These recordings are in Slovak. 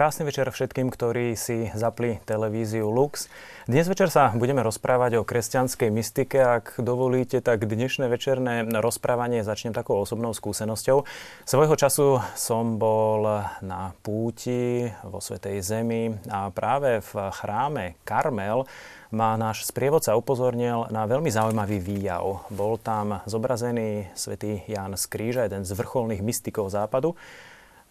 Krásny večer všetkým, ktorí si zapli televíziu Lux. Dnes večer sa budeme rozprávať o kresťanskej mystike. Ak dovolíte, tak dnešné večerné rozprávanie začnem takou osobnou skúsenosťou. Svojho času som bol na púti vo Svetej Zemi a práve v chráme Karmel ma náš sprievodca upozornil na veľmi zaujímavý výjav. Bol tam zobrazený svätý Ján z Kríža, jeden z vrcholných mystikov západu.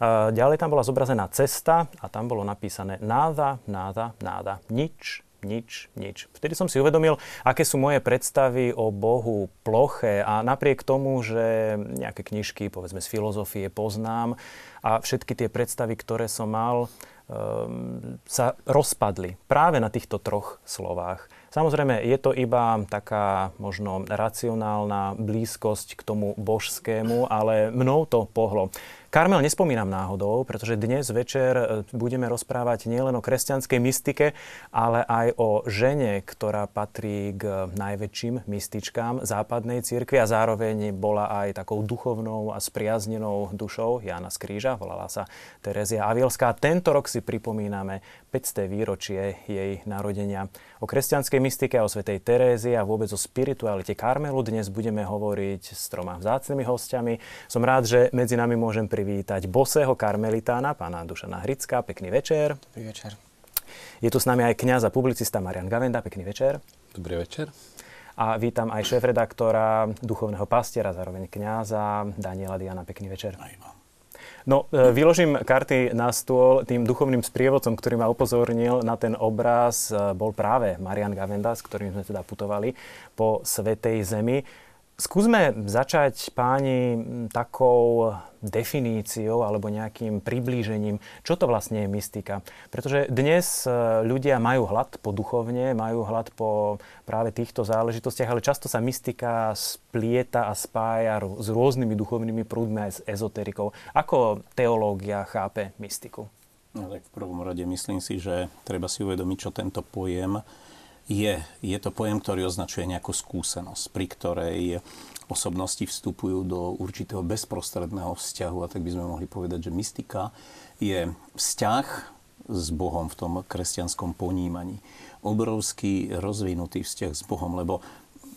Ďalej tam bola zobrazená cesta a tam bolo napísané náda, náda, náda. Nič, nič, nič. Vtedy som si uvedomil, aké sú moje predstavy o Bohu ploché a napriek tomu, že nejaké knižky, povedzme z filozofie poznám a všetky tie predstavy, ktoré som mal, um, sa rozpadli práve na týchto troch slovách. Samozrejme, je to iba taká možno racionálna blízkosť k tomu božskému, ale mnou to pohlo. Karmel nespomínam náhodou, pretože dnes večer e, budeme rozprávať nielen o kresťanskej mystike, ale aj o žene, ktorá patrí k najväčším mystičkám západnej cirkvi a zároveň bola aj takou duchovnou a spriaznenou dušou Jana z Kríža, volala sa Terezia Avielská. Tento rok si pripomíname 500. výročie jej narodenia. O kresťanskej mystike, o svetej Terézii a vôbec o spiritualite Karmelu dnes budeme hovoriť s troma vzácnymi hostiami. Som rád, že medzi nami môžem privítať bosého karmelitána, pána Dušana Hrická. Pekný večer. Dobrý večer. Je tu s nami aj kňaz a publicista Marian Gavenda. Pekný večer. Dobrý večer. A vítam aj šéf-redaktora, duchovného pastiera, zároveň kňaza Daniela Diana. Pekný večer. Aj vám. No, e, vyložím karty na stôl tým duchovným sprievodcom, ktorý ma upozornil na ten obraz, e, bol práve Marian Gavenda, s ktorým sme teda putovali po Svetej Zemi. Skúsme začať páni takou definíciou alebo nejakým priblížením, čo to vlastne je mystika. Pretože dnes e, ľudia majú hlad po duchovne, majú hlad po práve týchto záležitostiach, ale často sa mystika splieta a spája s rôznymi duchovnými prúdmi aj s ezoterikou. Ako teológia chápe mystiku? No tak v prvom rade myslím si, že treba si uvedomiť, čo tento pojem je, je to pojem, ktorý označuje nejakú skúsenosť, pri ktorej osobnosti vstupujú do určitého bezprostredného vzťahu a tak by sme mohli povedať, že mystika je vzťah s Bohom v tom kresťanskom ponímaní. Obrovský rozvinutý vzťah s Bohom, lebo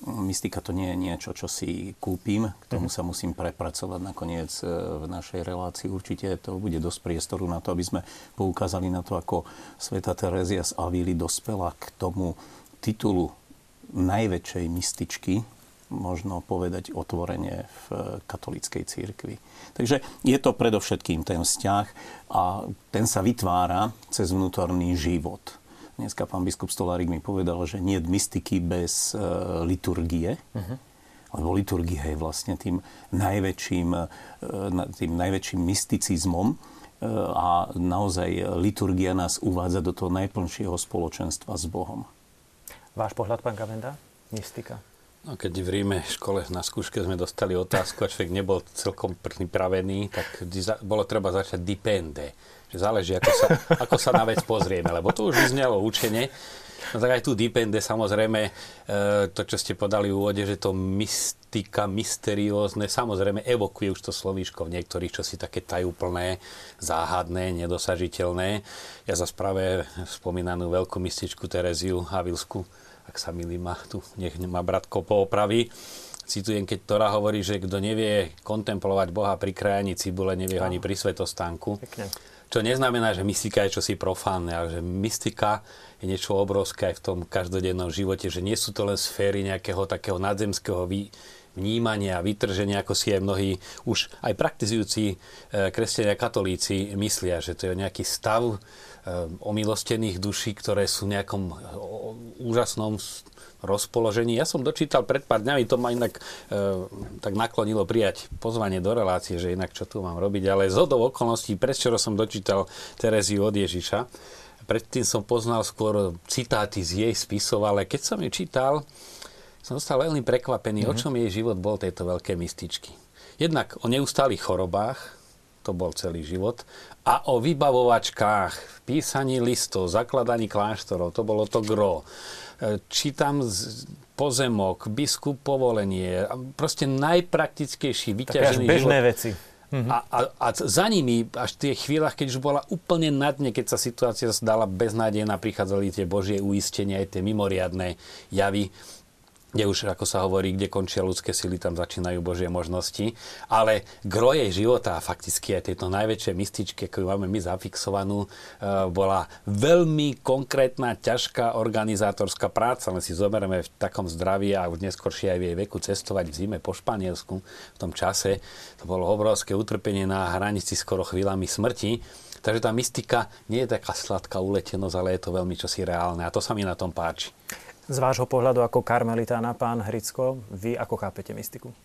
mystika to nie je niečo, čo si kúpim, k tomu mhm. sa musím prepracovať nakoniec e, v našej relácii. Určite to bude dosť priestoru na to, aby sme poukázali na to, ako sveta Terezia z Avily dospela k tomu titulu najväčšej mystičky, možno povedať otvorenie v katolíckej církvi. Takže je to predovšetkým ten vzťah a ten sa vytvára cez vnútorný život. Dneska pán biskup Stolárik mi povedal, že nie je mystiky bez e, liturgie, uh-huh. lebo liturgia je vlastne tým najväčším, e, tým najväčším mysticizmom, e, a naozaj liturgia nás uvádza do toho najplnšieho spoločenstva s Bohom. Váš pohľad, pán Gavenda? Mystika? No, keď v Ríme škole na skúške sme dostali otázku a človek nebol celkom pripravený, tak bolo treba začať dipende. Že záleží, ako sa, ako sa na vec pozrieme, lebo to už vyznelo učenie. No tak aj tu dipende, samozrejme, e, to, čo ste podali v úvode, že to mystika, mysteriózne, samozrejme evokuje už to slovíško v niektorých, čo si také tajúplné, záhadné, nedosažiteľné. Ja za práve spomínanú veľkú mystičku Tereziu Havilsku ak sa milí ma tu, nech ma bratko poopraví. Citujem, keď Tora hovorí, že kto nevie kontemplovať Boha pri krajani cibule, nevie ho ani pri svetostánku. Pekne. Čo neznamená, že mystika je čosi profánne, ale že mystika je niečo obrovské aj v tom každodennom živote, že nie sú to len sféry nejakého takého nadzemského vý, vnímania, vytrženia, ako si aj mnohí už aj praktizujúci e, kresťania katolíci myslia, že to je nejaký stav omilostených duší, ktoré sú v nejakom úžasnom rozpoložení. Ja som dočítal pred pár dňami, to ma inak e, tak naklonilo prijať pozvanie do relácie, že inak čo tu mám robiť, ale z hodou okolností, prečo som dočítal Tereziu od Ježiša. Predtým som poznal skôr citáty z jej spisov, ale keď som ju čítal, som dostal veľmi prekvapený, mm-hmm. o čom jej život bol tejto veľké mystičky. Jednak o neustálých chorobách, to bol celý život, a o vybavovačkách, písaní listov, zakladaní kláštorov, to bolo to gro. E, čítam z, pozemok, biskup povolenie, proste najpraktickejší, vyťažený bežné život. veci. Mm-hmm. A, a, a za nimi, až v tých chvíľach, keď už bola úplne na dne, keď sa situácia zdala beznádejná, prichádzali tie Božie uistenia, aj tie mimoriadné javy, kde už, ako sa hovorí, kde končia ľudské sily, tam začínajú Božie možnosti. Ale gro jej života, fakticky aj tieto najväčšie mystičky, ako máme my zafixovanú, e, bola veľmi konkrétna, ťažká organizátorská práca. Len si zoberieme v takom zdraví a už neskôršie aj v jej veku cestovať v zime po Španielsku v tom čase. To bolo obrovské utrpenie na hranici skoro chvíľami smrti. Takže tá mystika nie je taká sladká uletenosť, ale je to veľmi čosi reálne a to sa mi na tom páči. Z vášho pohľadu ako karmelitána, pán Hricko, vy ako chápete mystiku?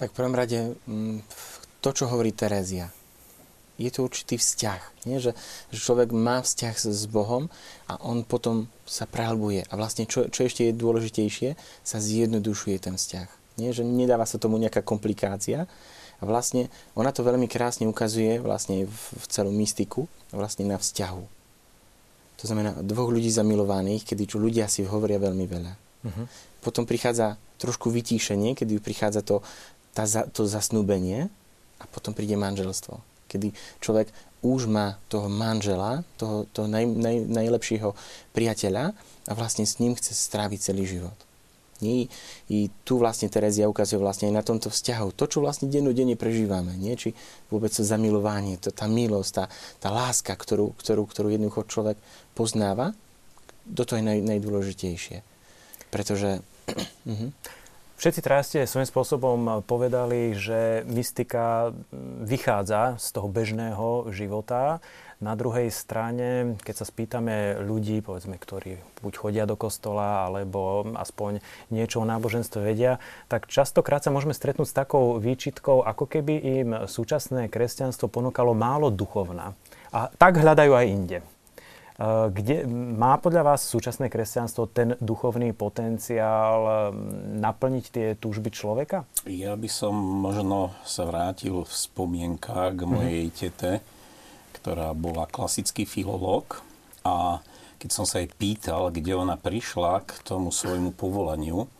Tak v prvom rade mm, to, čo hovorí Terézia. Je to určitý vzťah. Nie? Že, že človek má vzťah s Bohom a on potom sa prehlbuje. A vlastne, čo, čo ešte je dôležitejšie, sa zjednodušuje ten vzťah. Nie? Že nedáva sa tomu nejaká komplikácia. A vlastne ona to veľmi krásne ukazuje vlastne v, v celú mystiku, vlastne na vzťahu to znamená dvoch ľudí zamilovaných, kedy čo ľudia si hovoria veľmi veľa. Uh-huh. Potom prichádza trošku vytíšenie, kedy prichádza to, tá, to zasnúbenie a potom príde manželstvo. Kedy človek už má toho manžela, toho, toho naj, naj, najlepšieho priateľa a vlastne s ním chce stráviť celý život. I, I tu vlastne Terezia ukazuje vlastne aj na tomto vzťahu. To, čo vlastne dennodenne prežívame. Nie? Či vôbec to zamilovanie, to, tá milosť, tá, tá láska, ktorú, ktorú, ktorú jednoducho človek poznáva, toto je naj, najdôležitejšie. Pretože... Mhm. Všetci traja ste svojím spôsobom povedali, že mystika vychádza z toho bežného života na druhej strane, keď sa spýtame ľudí, povedzme, ktorí buď chodia do kostola, alebo aspoň niečo o náboženstve vedia, tak častokrát sa môžeme stretnúť s takou výčitkou, ako keby im súčasné kresťanstvo ponúkalo málo duchovná. A tak hľadajú aj inde. E, kde má podľa vás súčasné kresťanstvo ten duchovný potenciál naplniť tie túžby človeka? Ja by som možno sa vrátil v spomienkách k mojej mm-hmm. tete, ktorá bola klasický filológ a keď som sa jej pýtal, kde ona prišla k tomu svojmu povolaniu,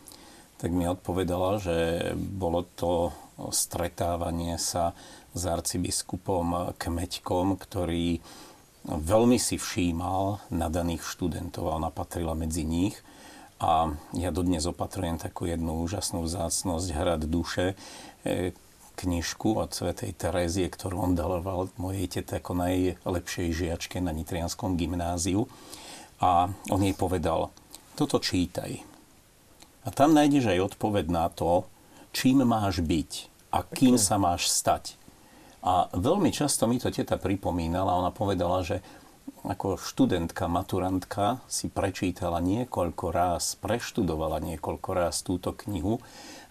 tak mi odpovedala, že bolo to stretávanie sa s arcibiskupom Kmeďkom, ktorý veľmi si všímal nadaných študentov a ona patrila medzi nich. A ja dodnes opatrujem takú jednu úžasnú vzácnosť Hrad duše, knižku od svätej Terézie, ktorú on daloval mojej tete ako najlepšej žiačke na Nitrianskom gymnáziu. A on jej povedal, toto čítaj. A tam nájdeš aj odpoveď na to, čím máš byť a kým sa máš stať. A veľmi často mi to teta pripomínala, ona povedala, že ako študentka, maturantka si prečítala niekoľko ráz, preštudovala niekoľko ráz túto knihu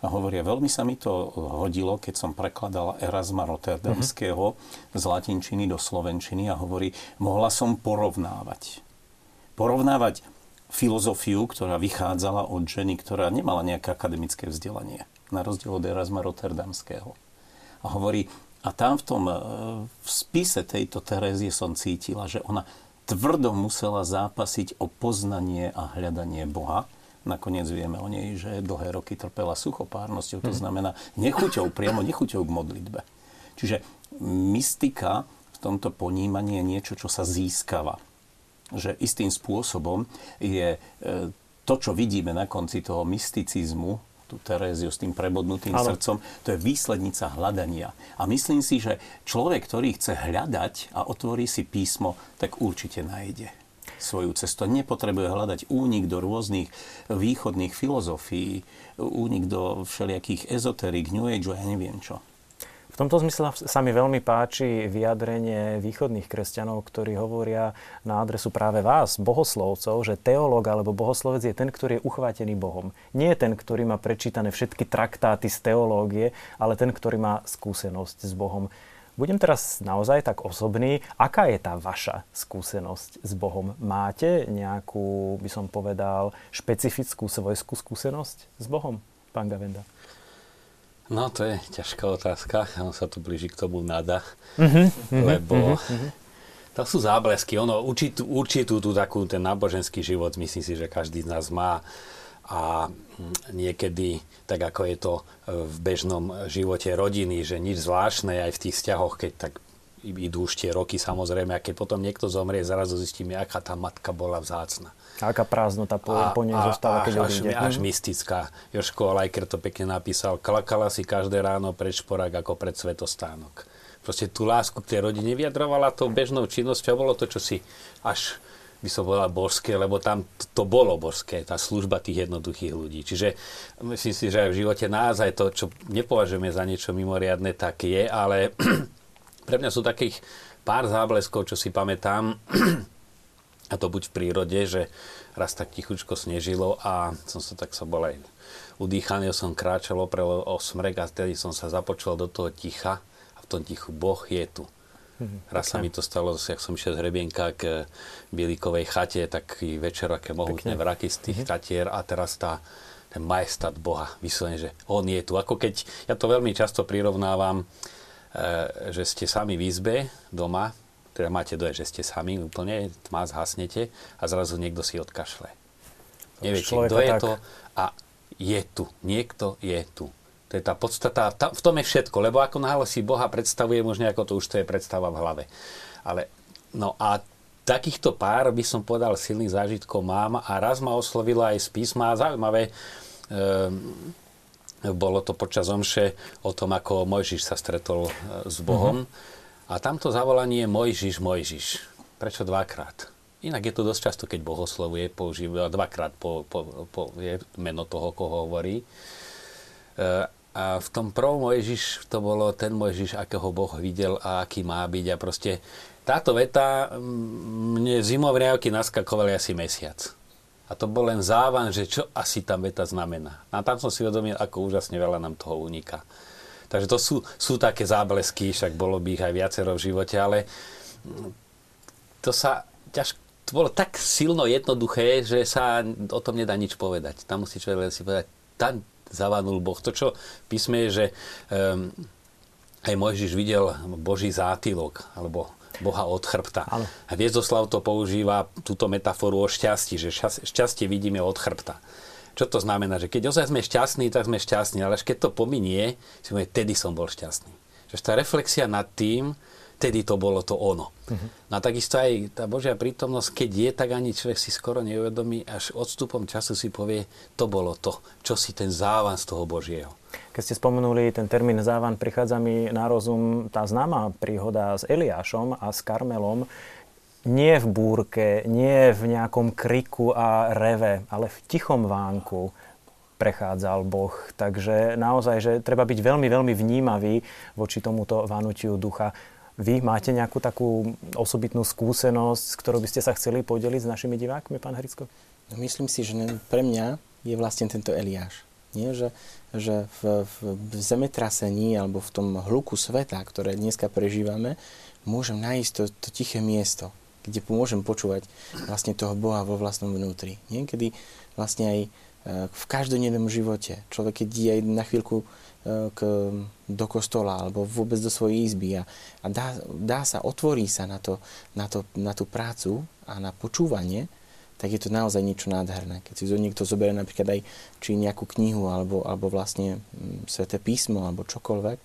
a hovoria, veľmi sa mi to hodilo, keď som prekladala Erasma Rotterdamského mm-hmm. z latinčiny do slovenčiny a hovorí, mohla som porovnávať. Porovnávať filozofiu, ktorá vychádzala od ženy, ktorá nemala nejaké akademické vzdelanie, na rozdiel od Erasma Rotterdamského. A hovorí, a tam v tom e, v spise tejto Terézie som cítila, že ona tvrdo musela zápasiť o poznanie a hľadanie Boha, Nakoniec vieme o nej, že dlhé roky trpela suchopárnosťou, to mhm. znamená nechuťou, priamo nechuťou k modlitbe. Čiže mystika v tomto ponímaní je niečo, čo sa získava. Že istým spôsobom je e, to, čo vidíme na konci toho mysticizmu, tú Teréziu s tým prebodnutým ano. srdcom, to je výslednica hľadania. A myslím si, že človek, ktorý chce hľadať a otvorí si písmo, tak určite nájde svoju cestu. Nepotrebuje hľadať únik do rôznych východných filozofií, únik do všelijakých ezoterik, New Age ja neviem čo. V tomto zmysle sa mi veľmi páči vyjadrenie východných kresťanov, ktorí hovoria na adresu práve vás, bohoslovcov, že teológ alebo bohoslovec je ten, ktorý je uchvátený Bohom. Nie ten, ktorý má prečítané všetky traktáty z teológie, ale ten, ktorý má skúsenosť s Bohom. Budem teraz naozaj tak osobný. Aká je tá vaša skúsenosť s Bohom? Máte nejakú, by som povedal, špecifickú svojskú skúsenosť s Bohom, pán Gavenda? No, to je ťažká otázka. On sa tu blíži k tomu nada. Uh-huh, lebo uh-huh. to sú záblesky. Ono určitú, určitú tú takú, ten náboženský život, myslím si, že každý z nás má a niekedy, tak ako je to v bežnom živote rodiny, že nič zvláštne aj v tých vzťahoch, keď tak idú už tie roky samozrejme a keď potom niekto zomrie, zrazu zistíme, aká tá matka bola vzácna. A aká prázdnota po, a, po nej zostáva, keď až, až, až mystická. Joško Lajker to pekne napísal. Klakala si každé ráno pred šporák ako pred svetostánok. Proste tú lásku k tej rodine vyjadrovala to bežnou činnosťou bolo to, čo si až by som povedal božské, lebo tam to, bolo božské, tá služba tých jednoduchých ľudí. Čiže myslím si, že aj v živote naozaj to, čo nepovažujeme za niečo mimoriadne, tak je, ale pre mňa sú takých pár zábleskov, čo si pamätám, a to buď v prírode, že raz tak tichučko snežilo a som sa tak sa bol aj udýchaný, som kráčal oprel o smrek a vtedy som sa započul do toho ticha a v tom tichu Boh je tu. Mm-hmm. Raz sa mi to stalo, jak som išiel z Hrebienka k Bielikovej chate, taký večer, aké mohutné vraky z tých mm-hmm. chatier a teraz tá, ten majestát Boha, vyslovene, že On je tu. Ako keď, ja to veľmi často prirovnávam, e, že ste sami v izbe doma, teda máte doje, že ste sami úplne, tma zhasnete a zrazu niekto si odkašle. Neviete, kto je tak. to a je tu. Niekto je tu. To je tá podstata, tá, v tom je všetko, lebo ako náhle si Boha predstavuje, možno ako to už to je predstava v hlave. Ale, no a takýchto pár, by som povedal, silných zážitkov mám a raz ma oslovila aj z písma, zaujímavé, um, bolo to počas omše o tom, ako Mojžiš sa stretol e, s Bohom. Uh-huh. A tamto zavolanie je Mojžiš, Mojžiš. Prečo dvakrát? Inak je to dosť často, keď Boh oslovuje, používa dvakrát po, po, po, je meno toho, koho hovorí. E, a v tom prvom Mojžiš, to bolo ten Mojžiš, akého Boh videl a aký má byť. A proste táto veta, mne zimové riavky naskakovali asi mesiac. A to bol len závan, že čo asi tam veta znamená. A tam som si uvedomil, ako úžasne veľa nám toho uniká. Takže to sú, sú také záblesky, však bolo by ich aj viacero v živote, ale to sa ťažko, to bolo tak silno jednoduché, že sa o tom nedá nič povedať. Tam musí človek len si povedať, tam, zavanul Boh. To, čo písme je, že um, aj Mojžiš videl Boží zátilok, alebo Boha od chrbta. Ano. A Viezoslav to používa túto metaforu o šťastí, že šťastie vidíme od chrbta. Čo to znamená? Že keď ozaj sme šťastní, tak sme šťastní, ale až keď to pominie, si povie, tedy som bol šťastný. Že tá reflexia nad tým, vtedy to bolo to ono. Uh-huh. No a takisto aj tá Božia prítomnosť, keď je, tak ani človek si skoro neuvedomí, až odstupom času si povie, to bolo to, čo si ten závan z toho Božieho. Keď ste spomenuli ten termín závan, prichádza mi na rozum tá známa príhoda s Eliášom a s Karmelom, nie v búrke, nie v nejakom kriku a reve, ale v tichom vánku prechádzal Boh. Takže naozaj, že treba byť veľmi, veľmi vnímavý voči tomuto vanutiu ducha. Vy máte nejakú takú osobitnú skúsenosť, s ktorou by ste sa chceli podeliť s našimi divákmi, pán Hricko? No, myslím si, že pre mňa je vlastne tento Eliáš. Nie? Že, že v, v, zemetrasení alebo v tom hluku sveta, ktoré dneska prežívame, môžem nájsť to, to tiché miesto, kde môžem počúvať vlastne toho Boha vo vlastnom vnútri. Niekedy vlastne aj e, v každodennom živote. Človek, keď aj na chvíľku k, do kostola alebo vôbec do svojej izby a, a dá, dá sa, otvorí sa na, to, na, to, na tú prácu a na počúvanie, tak je to naozaj niečo nádherné. Keď si niekto zoberie napríklad aj či nejakú knihu alebo, alebo vlastne mm, sveté písmo alebo čokoľvek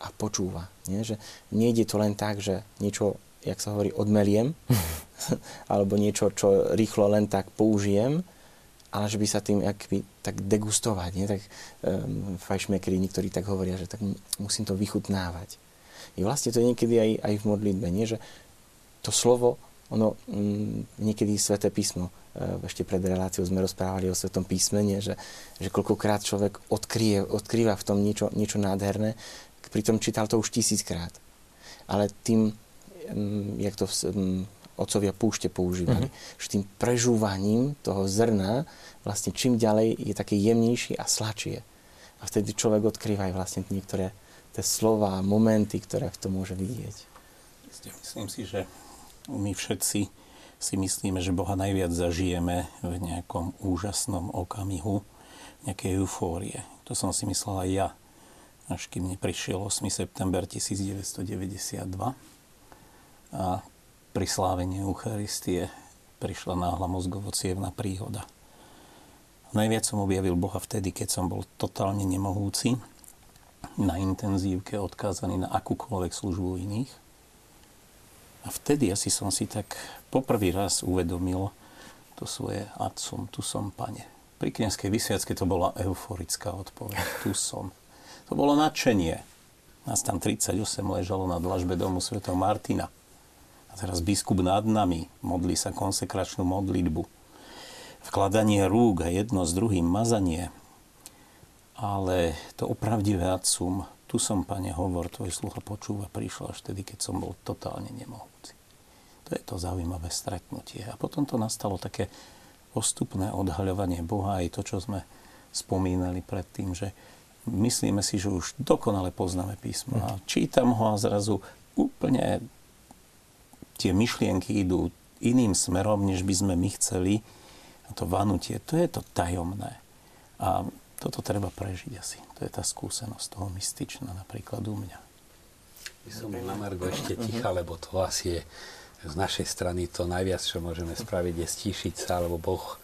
a počúva. Nie? Že nejde to len tak, že niečo, jak sa hovorí, odmeliem alebo niečo, čo rýchlo len tak použijem, ale že by sa tým akby, tak degustovať. Nie? Tak um, fajšmekri niektorí tak hovoria, že tak musím to vychutnávať. I vlastne to je niekedy aj, aj v modlitbe, nie? že to slovo, ono um, niekedy sveté písmo, uh, ešte pred reláciou sme rozprávali o svetom písme, nie? Že, že koľkokrát človek odkrie, odkrýva v tom niečo, niečo nádherné, pritom čítal to už tisíckrát. Ale tým, um, jak to um, otcovia púšte používali. Mm-hmm. Že tým prežúvaním toho zrna vlastne čím ďalej je také jemnejšie a sladšie. A vtedy človek odkrýva aj vlastne niektoré tie slova a momenty, ktoré v tom môže vidieť. Myslím si, že my všetci si myslíme, že Boha najviac zažijeme v nejakom úžasnom okamihu, nejakej eufórie. To som si myslel aj ja, až kým mne prišiel 8. september 1992 a pri slávení Eucharistie prišla náhla mozgovo príhoda. Najviac som objavil Boha vtedy, keď som bol totálne nemohúci, na intenzívke, odkázaný na akúkoľvek službu iných. A vtedy asi som si tak poprvý raz uvedomil to svoje a som, tu som, pane. Pri kniazkej vysviacke to bola euforická odpoveď. Tu som. To bolo nadšenie. Nás tam 38 ležalo na dlažbe domu Sv. Martina. A teraz biskup nad nami modlí sa konsekračnú modlitbu. Vkladanie rúk a jedno s druhým mazanie. Ale to opravdivé adsum, tu som, pane, hovor, tvoj slucha počúva, prišlo až vtedy, keď som bol totálne nemohúci. To je to zaujímavé stretnutie. A potom to nastalo také postupné odhaľovanie Boha, aj to, čo sme spomínali predtým, že myslíme si, že už dokonale poznáme písmo. A čítam ho a zrazu úplne tie myšlienky idú iným smerom, než by sme my chceli. A to vanutie, to je to tajomné. A toto treba prežiť asi. To je tá skúsenosť toho mystičná napríklad u mňa. My som na Margo ešte ticha, lebo to asi je z našej strany to najviac, čo môžeme spraviť, je stíšiť sa, lebo Boh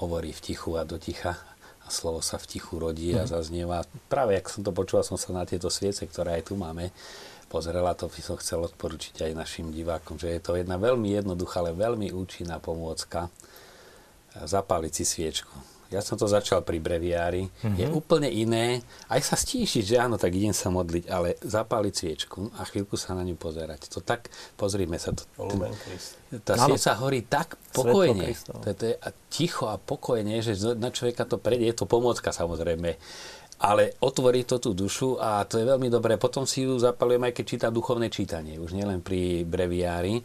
hovorí v tichu a do ticha a slovo sa v tichu rodí a mhm. zaznieva. Práve, ak som to počul, som sa na tieto sviece, ktoré aj tu máme, pozrela, to by som chcel odporučiť aj našim divákom, že je to jedna veľmi jednoduchá, ale veľmi účinná pomôcka zapáliť si sviečku. Ja som to začal pri breviári, mm-hmm. je úplne iné, aj sa stíšiť, že áno, tak idem sa modliť, ale zapáliť sviečku a chvíľku sa na ňu pozerať. To tak, pozrime sa, to, ten, tá svieca horí tak pokojne, to, to je ticho a pokojne, že na človeka to prejde, je to pomôcka samozrejme, ale otvorí to tú dušu a to je veľmi dobré. Potom si ju zapalujem aj keď čítam duchovné čítanie, už nielen pri breviári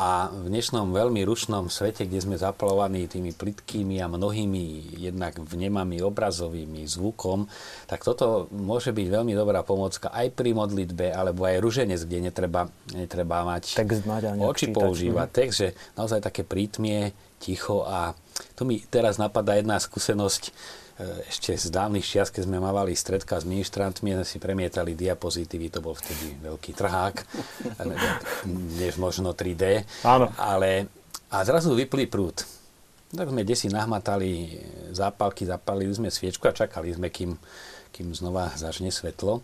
a v dnešnom veľmi rušnom svete, kde sme zaplavovaní tými plitkými a mnohými jednak vnemami obrazovými, zvukom, tak toto môže byť veľmi dobrá pomocka aj pri modlitbe, alebo aj ruženec, kde netreba, netreba mať text mať oči používať. Mhm. Text, že naozaj také prítmie, ticho a tu mi teraz napadá jedna skúsenosť, E, ešte z dávnych čias, keď sme mávali stredka s ministrantmi, sme si premietali diapozitívy, to bol vtedy veľký trhák, než možno 3D. Áno. Ale, a zrazu vyplý prúd. Tak sme desi nahmatali zápalky, zapalili sme sviečku a čakali sme, kým, kým znova začne svetlo.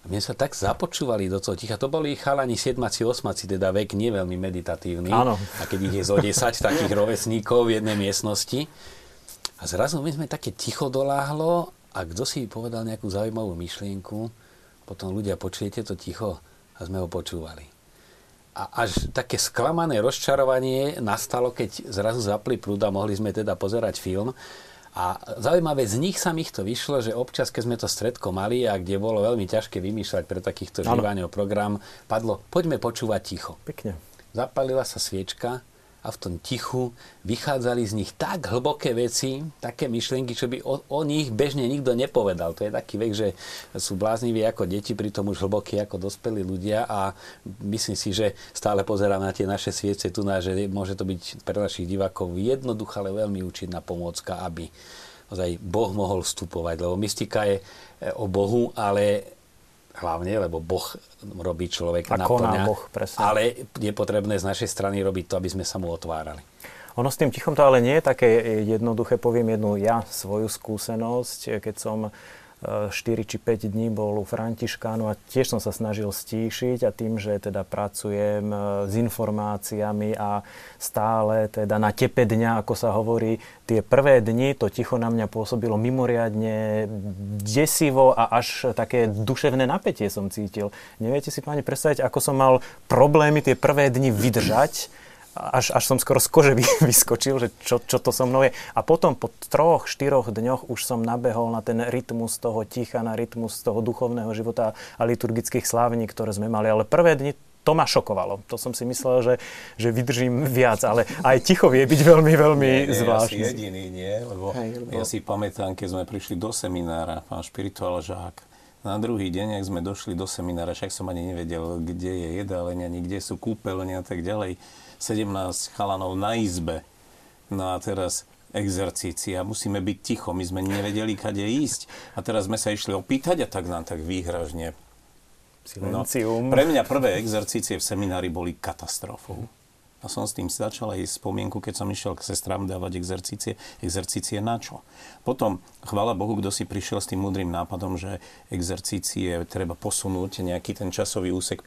A mne sa tak započúvali do toho ticha. To boli chalani 7 8 teda vek nie veľmi meditatívny. Áno. A keď ich je zo 10 takých rovesníkov v jednej miestnosti, a zrazu my sme také ticho doláhlo a kto si povedal nejakú zaujímavú myšlienku, potom ľudia počujete to ticho a sme ho počúvali. A až také sklamané rozčarovanie nastalo, keď zrazu zapli prúd a mohli sme teda pozerať film. A zaujímavé, z nich sa mi to vyšlo, že občas, keď sme to stredko mali a kde bolo veľmi ťažké vymýšľať pre takýchto žívaňov program, padlo, poďme počúvať ticho. Pekne. Zapalila sa sviečka a v tom tichu vychádzali z nich tak hlboké veci, také myšlienky, čo by o, o nich bežne nikto nepovedal. To je taký vek, že sú blázniví ako deti, pritom už hlbokí ako dospelí ľudia a myslím si, že stále pozerám na tie naše sviece tu, na, že môže to byť pre našich divákov jednoduchá, ale veľmi účinná pomôcka, aby ozaj Boh mohol vstupovať, lebo mystika je o Bohu, ale hlavne, lebo Boh robí človeka, a naplňa, boh, presne. ale je potrebné z našej strany robiť to, aby sme sa mu otvárali. Ono s tým tichom to ale nie je také jednoduché. Poviem jednu ja svoju skúsenosť, keď som 4 či 5 dní bol u Františkánu a tiež som sa snažil stíšiť a tým, že teda pracujem e, s informáciami a stále teda na tepe dňa, ako sa hovorí, tie prvé dni to ticho na mňa pôsobilo mimoriadne desivo a až také duševné napätie som cítil. Neviete si, páni, predstaviť, ako som mal problémy tie prvé dni vydržať až, až som skoro z kože vyskočil, že čo, čo to so mnou je. A potom po troch, štyroch dňoch už som nabehol na ten rytmus toho ticha, na rytmus toho duchovného života a liturgických slávení, ktoré sme mali. Ale prvé dni to ma šokovalo. To som si myslel, že, že vydržím viac, ale aj ticho vie byť veľmi, veľmi nie, nie, zvláštne. Ja si jediný nie, lebo, Hej, lebo ja si pamätám, keď sme prišli do seminára, pán špirituál Žák, na druhý deň, ak sme došli do seminára, však som ani nevedel, kde je jedáleň, ani kde sú kúpeľne a tak ďalej 17 chalanov na izbe. No a teraz exercícia, musíme byť ticho, my sme nevedeli, kade ísť. A teraz sme sa išli opýtať a tak nám tak výhražne. No, pre mňa prvé exercície v seminári boli katastrofou. A som s tým začal aj spomienku, keď som išiel k sestrám dávať exercície. Exercície na čo? Potom, chvála Bohu, kto si prišiel s tým múdrym nápadom, že exercície treba posunúť nejaký ten časový úsek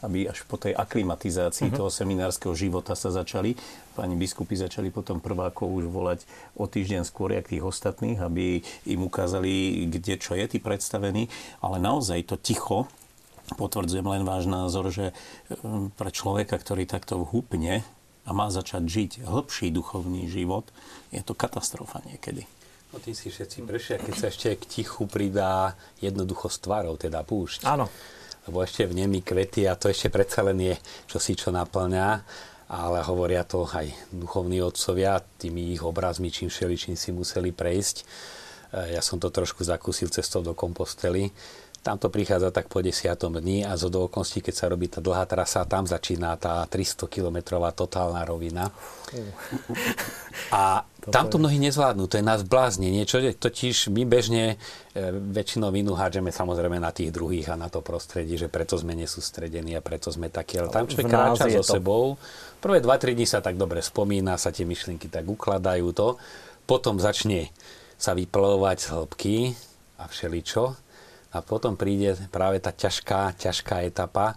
aby až po tej aklimatizácii uh-huh. toho seminárskeho života sa začali. Pani biskupy začali potom prvákov už volať o týždeň skôr, jak tých ostatných, aby im ukázali, kde čo je, tí predstavení. Ale naozaj to ticho, potvrdzujem len váš názor, že ehm, pre človeka, ktorý takto vhupne a má začať žiť hĺbší duchovný život, je to katastrofa niekedy. No tým si všetci prešia, keď sa ešte k tichu pridá jednoducho s tvárou, teda púšť. Áno lebo ešte v nemi kvety a to ešte predsa len je čosi, čo naplňa, ale hovoria to aj duchovní otcovia, tými ich obrazmi, čím všeličím si museli prejsť. E, ja som to trošku zakúsil cestou do kompostely. Tam to prichádza tak po desiatom dni a zo do okolností, keď sa robí tá dlhá trasa, tam začína tá 300-kilometrová totálna rovina. A tam to mnohí nezvládnu, to je nás blázne. Niečo, totiž my bežne e, väčšinou vinu hádžeme samozrejme na tých druhých a na to prostredí, že preto sme nesústredení a preto sme takí. Ale tam človek kráča so to... sebou. Prvé 2-3 dní sa tak dobre spomína, sa tie myšlienky tak ukladajú to. Potom začne sa vyplovať z hĺbky a všeličo a potom príde práve tá ťažká, ťažká etapa,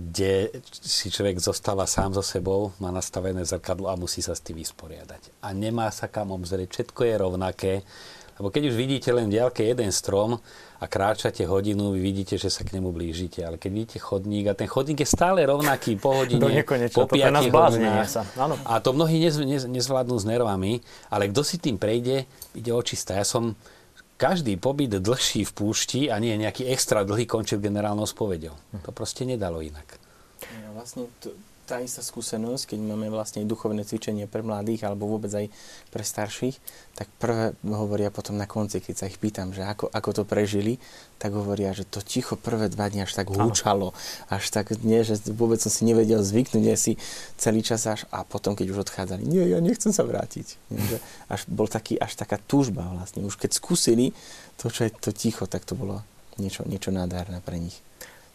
kde si človek zostáva sám so sebou, má nastavené zrkadlo a musí sa s tým vysporiadať. A nemá sa kam obzrieť, všetko je rovnaké, lebo keď už vidíte len v diaľke jeden strom a kráčate hodinu, vy vidíte, že sa k nemu blížite. Ale keď vidíte chodník a ten chodník je stále rovnaký po hodine, po piatich hodinách. Sa. Áno. A to mnohí nez, nez, nezvládnu s nervami, ale kto si tým prejde, ide očista. Ja som každý pobyt dlhší v púšti a nie nejaký extra dlhý končil generálnou spovedou. To proste nedalo inak. Ja, vlastne to, tá istá skúsenosť, keď máme vlastne duchovné cvičenie pre mladých alebo vôbec aj pre starších, tak prvé hovoria potom na konci, keď sa ich pýtam, že ako, ako to prežili, tak hovoria, že to ticho prvé dva dni až tak húčalo, až tak, nie, že vôbec som si nevedel zvyknúť, nie si celý čas až a potom, keď už odchádzali, nie, ja nechcem sa vrátiť. Nie, že až bol taký, až taká túžba vlastne. Už keď skúsili to, čo je to ticho, tak to bolo niečo, niečo nádherné pre nich.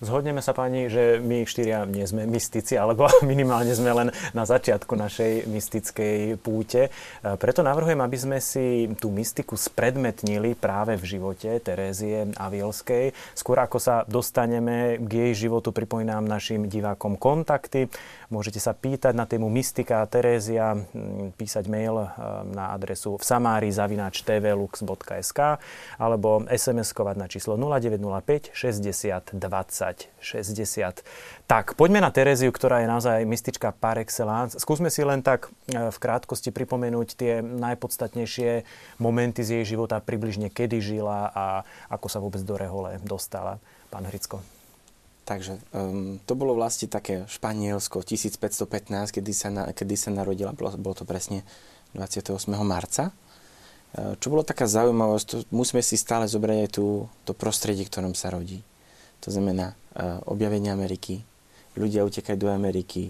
Zhodneme sa pani, že my štyria nie sme mystici, alebo minimálne sme len na začiatku našej mystickej púte. E, preto navrhujem, aby sme si tú mystiku spredmetnili práve v živote Terézie Avielskej. Skôr ako sa dostaneme k jej životu, pripomínam našim divákom kontakty. Môžete sa pýtať na tému mystika Terézia, písať mail e, na adresu v samári zavináč tvlux.sk alebo SMS-kovať na číslo 0905 60 20 60. Tak, poďme na Tereziu, ktorá je naozaj mystička par excellence. Skúsme si len tak e, v krátkosti pripomenúť tie najpodstatnejšie momenty z jej života, približne kedy žila a ako sa vôbec do Rehole dostala. Pán Hricko. Takže um, to bolo vlastne také Španielsko 1515, kedy sa, na, kedy sa narodila, bolo, bolo to presne 28. marca. E, čo bolo taká zaujímavosť, to musíme si stále zobrať aj tú, to prostredie, ktorom sa rodí. To znamená uh, objavenie Ameriky. Ľudia utekajú do Ameriky.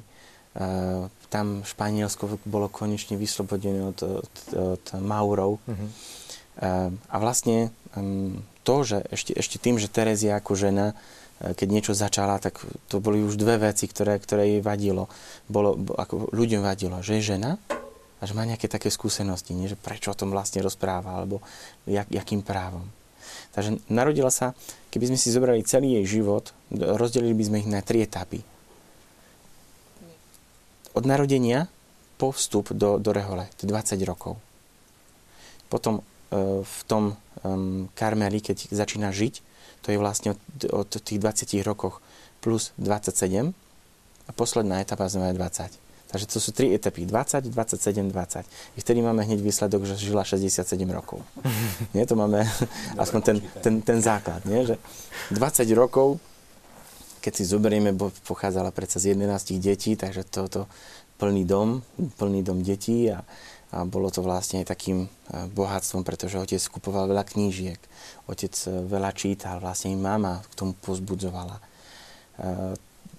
Uh, tam Španielsko bolo konečne vyslobodené od, od, od Maurov. Mm-hmm. Uh, a vlastne um, to, že ešte, ešte tým, že Terezia ako žena, keď niečo začala, tak to boli už dve veci, ktoré, ktoré jej vadilo. Bolo, ako ľuďom vadilo, že je žena a že má nejaké také skúsenosti, nie? že prečo o tom vlastne rozpráva, alebo jak, jakým právom. Takže narodila sa, keby sme si zobrali celý jej život, rozdelili by sme ich na tri etapy. Od narodenia po vstup do, do rehole, to je 20 rokov. Potom e, v tom um, Karmeli, keď začína žiť, to je vlastne od, od tých 20 rokoch plus 27 a posledná etapa znamená 20. Takže to sú tri etapy. 20, 27, 20. I vtedy máme hneď výsledok, že žila 67 rokov. nie, to máme aspoň ten, ten, ten základ. Nie? Že 20 rokov, keď si zoberieme, bo pochádzala predsa z 11 detí, takže toto plný dom, plný dom detí a, a bolo to vlastne takým e, bohatstvom, pretože otec kupoval veľa knížiek, otec e, veľa čítal, vlastne i mama k tomu pozbudzovala. E,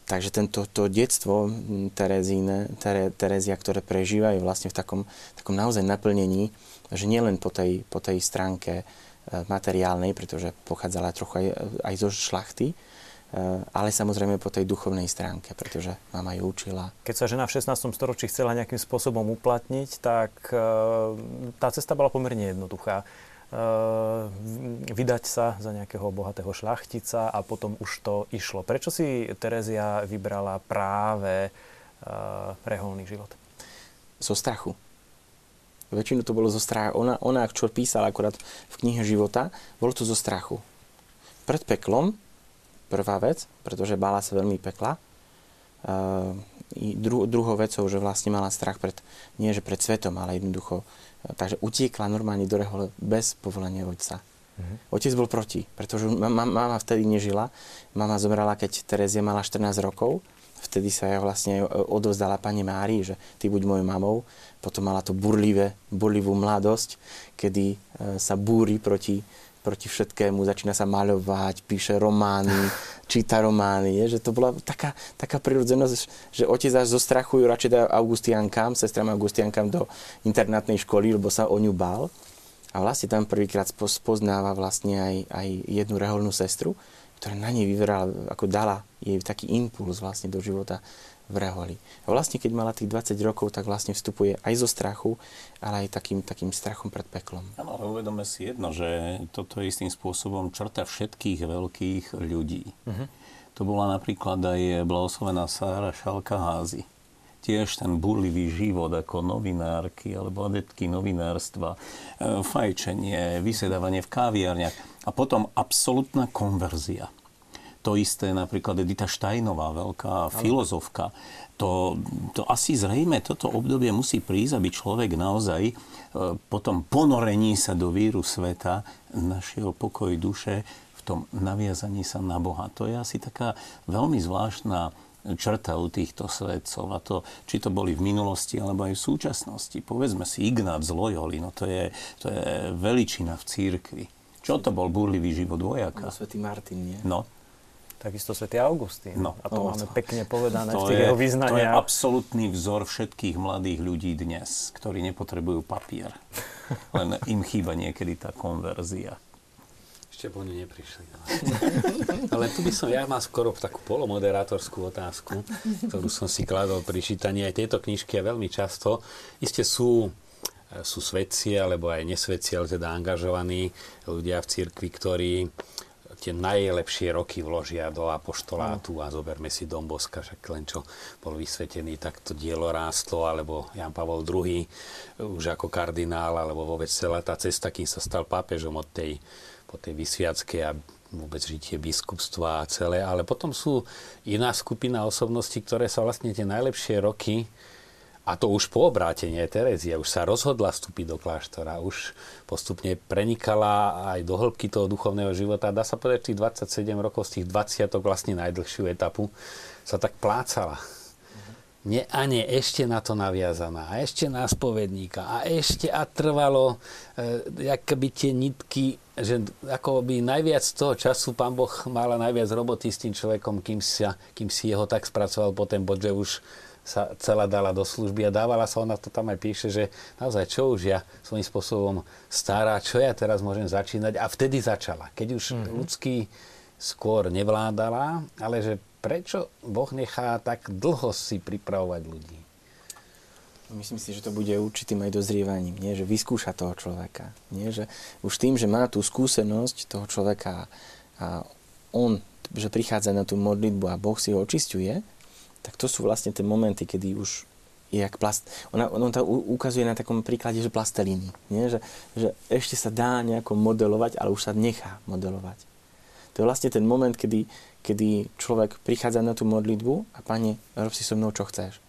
Takže tento to detstvo Terezíne, Tere, Terezia, ktoré prežíva, je vlastne v takom, takom naozaj naplnení, že nielen po tej, po tej stránke materiálnej, pretože pochádzala trochu aj, aj zo šlachty, ale samozrejme po tej duchovnej stránke, pretože mama ju učila. Keď sa žena v 16. storočí chcela nejakým spôsobom uplatniť, tak e, tá cesta bola pomerne jednoduchá. E, vydať sa za nejakého bohatého šľachtica a potom už to išlo. Prečo si Terezia vybrala práve reholný život? Zo strachu. Väčšinu to bolo zo strachu. Ona, ona čo písala akurát v knihe života, bolo to zo strachu. Pred peklom prvá vec, pretože bála sa veľmi pekla. Uh, dru, druhou vecou, že vlastne mala strach pred, nie že pred svetom, ale jednoducho, uh, takže utiekla normálne do rehole bez povolenia otca. Mm-hmm. Otec bol proti, pretože mama, mama vtedy nežila. Mama zomrela, keď Terezia mala 14 rokov. Vtedy sa ja vlastne odovzdala pani Márii, že ty buď mojou mamou. Potom mala to burlivé, burlivú mladosť, kedy uh, sa búri proti proti všetkému, začína sa maľovať, píše romány, číta romány, je, že to bola taká, taká prirodzenosť, že otec až zo strachu ju radšej dajú Augustiankám, sestram Augustiankám do internátnej školy, lebo sa o ňu bál. A vlastne tam prvýkrát spoznáva vlastne aj, aj jednu reholnú sestru, ktorá na nej vyverala, ako dala jej taký impuls vlastne do života v reholi. A vlastne, keď mala tých 20 rokov, tak vlastne vstupuje aj zo strachu, ale aj takým, takým strachom pred peklom. Áno, ale uvedome si jedno, že toto je istým spôsobom črta všetkých veľkých ľudí. Uh-huh. To bola napríklad aj blahoslovená Sára Šalka Házy. Tiež ten burlivý život ako novinárky alebo adeptky novinárstva, e, fajčenie, vysedávanie v káviarniach a potom absolútna konverzia to isté napríklad Edita Štajnová, veľká filozofka. To, to asi zrejme toto obdobie musí prísť, aby človek naozaj e, po tom ponorení sa do víru sveta našiel pokoj duše v tom naviazaní sa na Boha. To je asi taká veľmi zvláštna črta u týchto svetcov. A to, či to boli v minulosti, alebo aj v súčasnosti. Povedzme si, Ignác z Loyoli, no to je, to je veličina v církvi. Čo to bol burlivý život vojaka? No, svetý Martin, nie? No, Takisto svätý Augustín. No, a to no, máme pekne povedané to v tých je, jeho význaniach. To je absolútny vzor všetkých mladých ľudí dnes, ktorí nepotrebujú papier. Len im chýba niekedy tá konverzia. Ešte po ňu neprišli. Ale... ale tu by som, ja mám skoro takú polomoderátorskú otázku, ktorú som si kladol pri čítaní aj tejto knižky a veľmi často. Isté sú sú svedci, alebo aj nesvedci, ale teda angažovaní ľudia v cirkvi, ktorí tie najlepšie roky vložia do apoštolátu a zoberme si Domboska, však len čo bol vysvetený, tak to dielo rástlo, alebo Jan Pavol II už ako kardinál, alebo vôbec celá tá cesta, kým sa stal pápežom od tej, po tej vysviackej a vôbec žitie biskupstva a celé, ale potom sú iná skupina osobností, ktoré sa vlastne tie najlepšie roky a to už po obrátení Terezia už sa rozhodla vstúpiť do kláštora, už postupne prenikala aj do hĺbky toho duchovného života. Dá sa povedať, tých 27 rokov z tých 20 vlastne najdlhšiu etapu sa tak plácala. Nie a nie, ešte na to naviazaná, a ešte na spovedníka, a ešte a trvalo, e, by tie nitky, že ako by najviac toho času pán Boh mala najviac roboty s tým človekom, kým, sa, kým si jeho tak spracoval po bod, že už sa celá dala do služby a dávala sa, ona to tam aj píše, že naozaj čo už ja svojím spôsobom stará, čo ja teraz môžem začínať a vtedy začala. Keď už mm-hmm. ľudský skôr nevládala, ale že prečo Boh nechá tak dlho si pripravovať ľudí? Myslím si, že to bude určitým aj dozrievaním, nie? že vyskúša toho človeka. Nie? Že už tým, že má tú skúsenosť toho človeka a on, že prichádza na tú modlitbu a Boh si ho očistuje, tak to sú vlastne tie momenty, kedy už je jak plast... Ona, ona to ukazuje na takom príklade, že plastelíny. Nie? Že, že ešte sa dá nejako modelovať, ale už sa nechá modelovať. To je vlastne ten moment, kedy, kedy človek prichádza na tú modlitbu a Pane, rob si so mnou, čo chceš.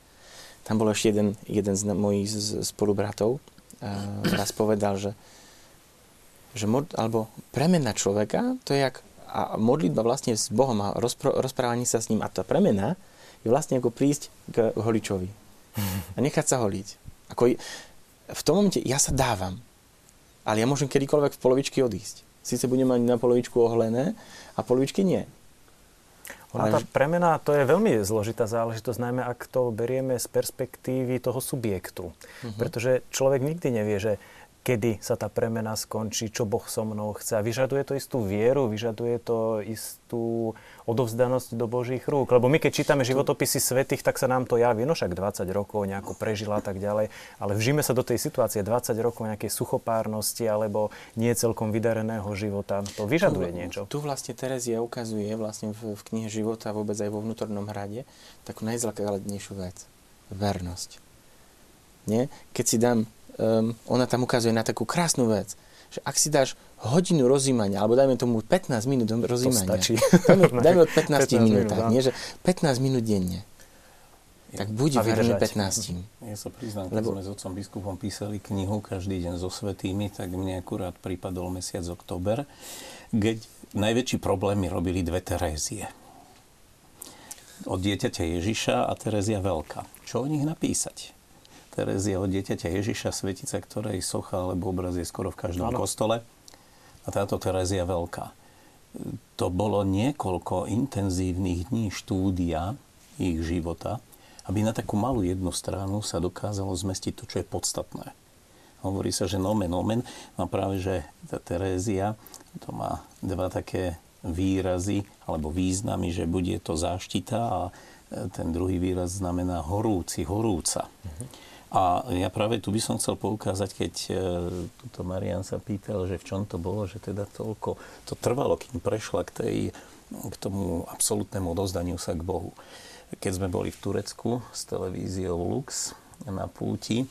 Tam bol ešte jeden, jeden z mojich spolubratov, uh, raz povedal, že, že mod, alebo premena človeka, to je jak a modlitba vlastne s Bohom a rozpro, rozprávanie sa s ním a tá premena je vlastne ako prísť k holičovi a nechať sa holiť. Ako v tom momente ja sa dávam, ale ja môžem kedykoľvek v polovičky odísť. Sice budem mať na polovičku oholené a polovičky nie. Ona tá premena, to je veľmi zložitá záležitosť, najmä ak to berieme z perspektívy toho subjektu. Uh-huh. Pretože človek nikdy nevie, že kedy sa tá premena skončí, čo Boh so mnou chce. A vyžaduje to istú vieru, vyžaduje to istú odovzdanosť do Božích rúk. Lebo my, keď čítame životopisy svetých, tak sa nám to javí, no však 20 rokov nejako prežila a tak ďalej, ale vžíme sa do tej situácie 20 rokov nejakej suchopárnosti alebo nie celkom vydareného života. To vyžaduje tu, niečo. Tu vlastne Terezia ukazuje vlastne v, v knihe života vôbec aj vo vnútornom hrade takú najzlakadnejšiu vec. Vernosť. Nie? Keď si dám, um, ona tam ukazuje na takú krásnu vec, že ak si dáš hodinu rozímania, alebo dajme tomu 15 minút rozímania. To stačí. Dajme, dajme od 15, 15 minút, nie? Že 15 minút denne. Tak buď verný 15. Ja sa priznám, keď Lebo... sme s otcom biskupom písali knihu každý deň so svetými, tak mne akurát pripadol mesiac október, keď najväčší problémy robili dve Terézie. Od dieťaťa Ježiša a Terezia Veľká. Čo o nich napísať? Terezia od dieťaťa Ježiša, svetica, ktorej socha alebo obraz je skoro v každom ano. kostole. A táto Terezia veľká. To bolo niekoľko intenzívnych dní štúdia ich života, aby na takú malú jednu stranu sa dokázalo zmestiť to, čo je podstatné. Hovorí sa, že nomen omen, a práve, že tá Terézia, to má dva také výrazy, alebo významy, že bude to záštita a ten druhý výraz znamená horúci, horúca. Uh-huh. A ja práve tu by som chcel poukázať, keď e, tuto Marian sa pýtal, že v čom to bolo, že teda toľko to trvalo, kým prešla k, tej, k tomu absolútnemu odozdaniu sa k Bohu. Keď sme boli v Turecku s televíziou Lux na púti,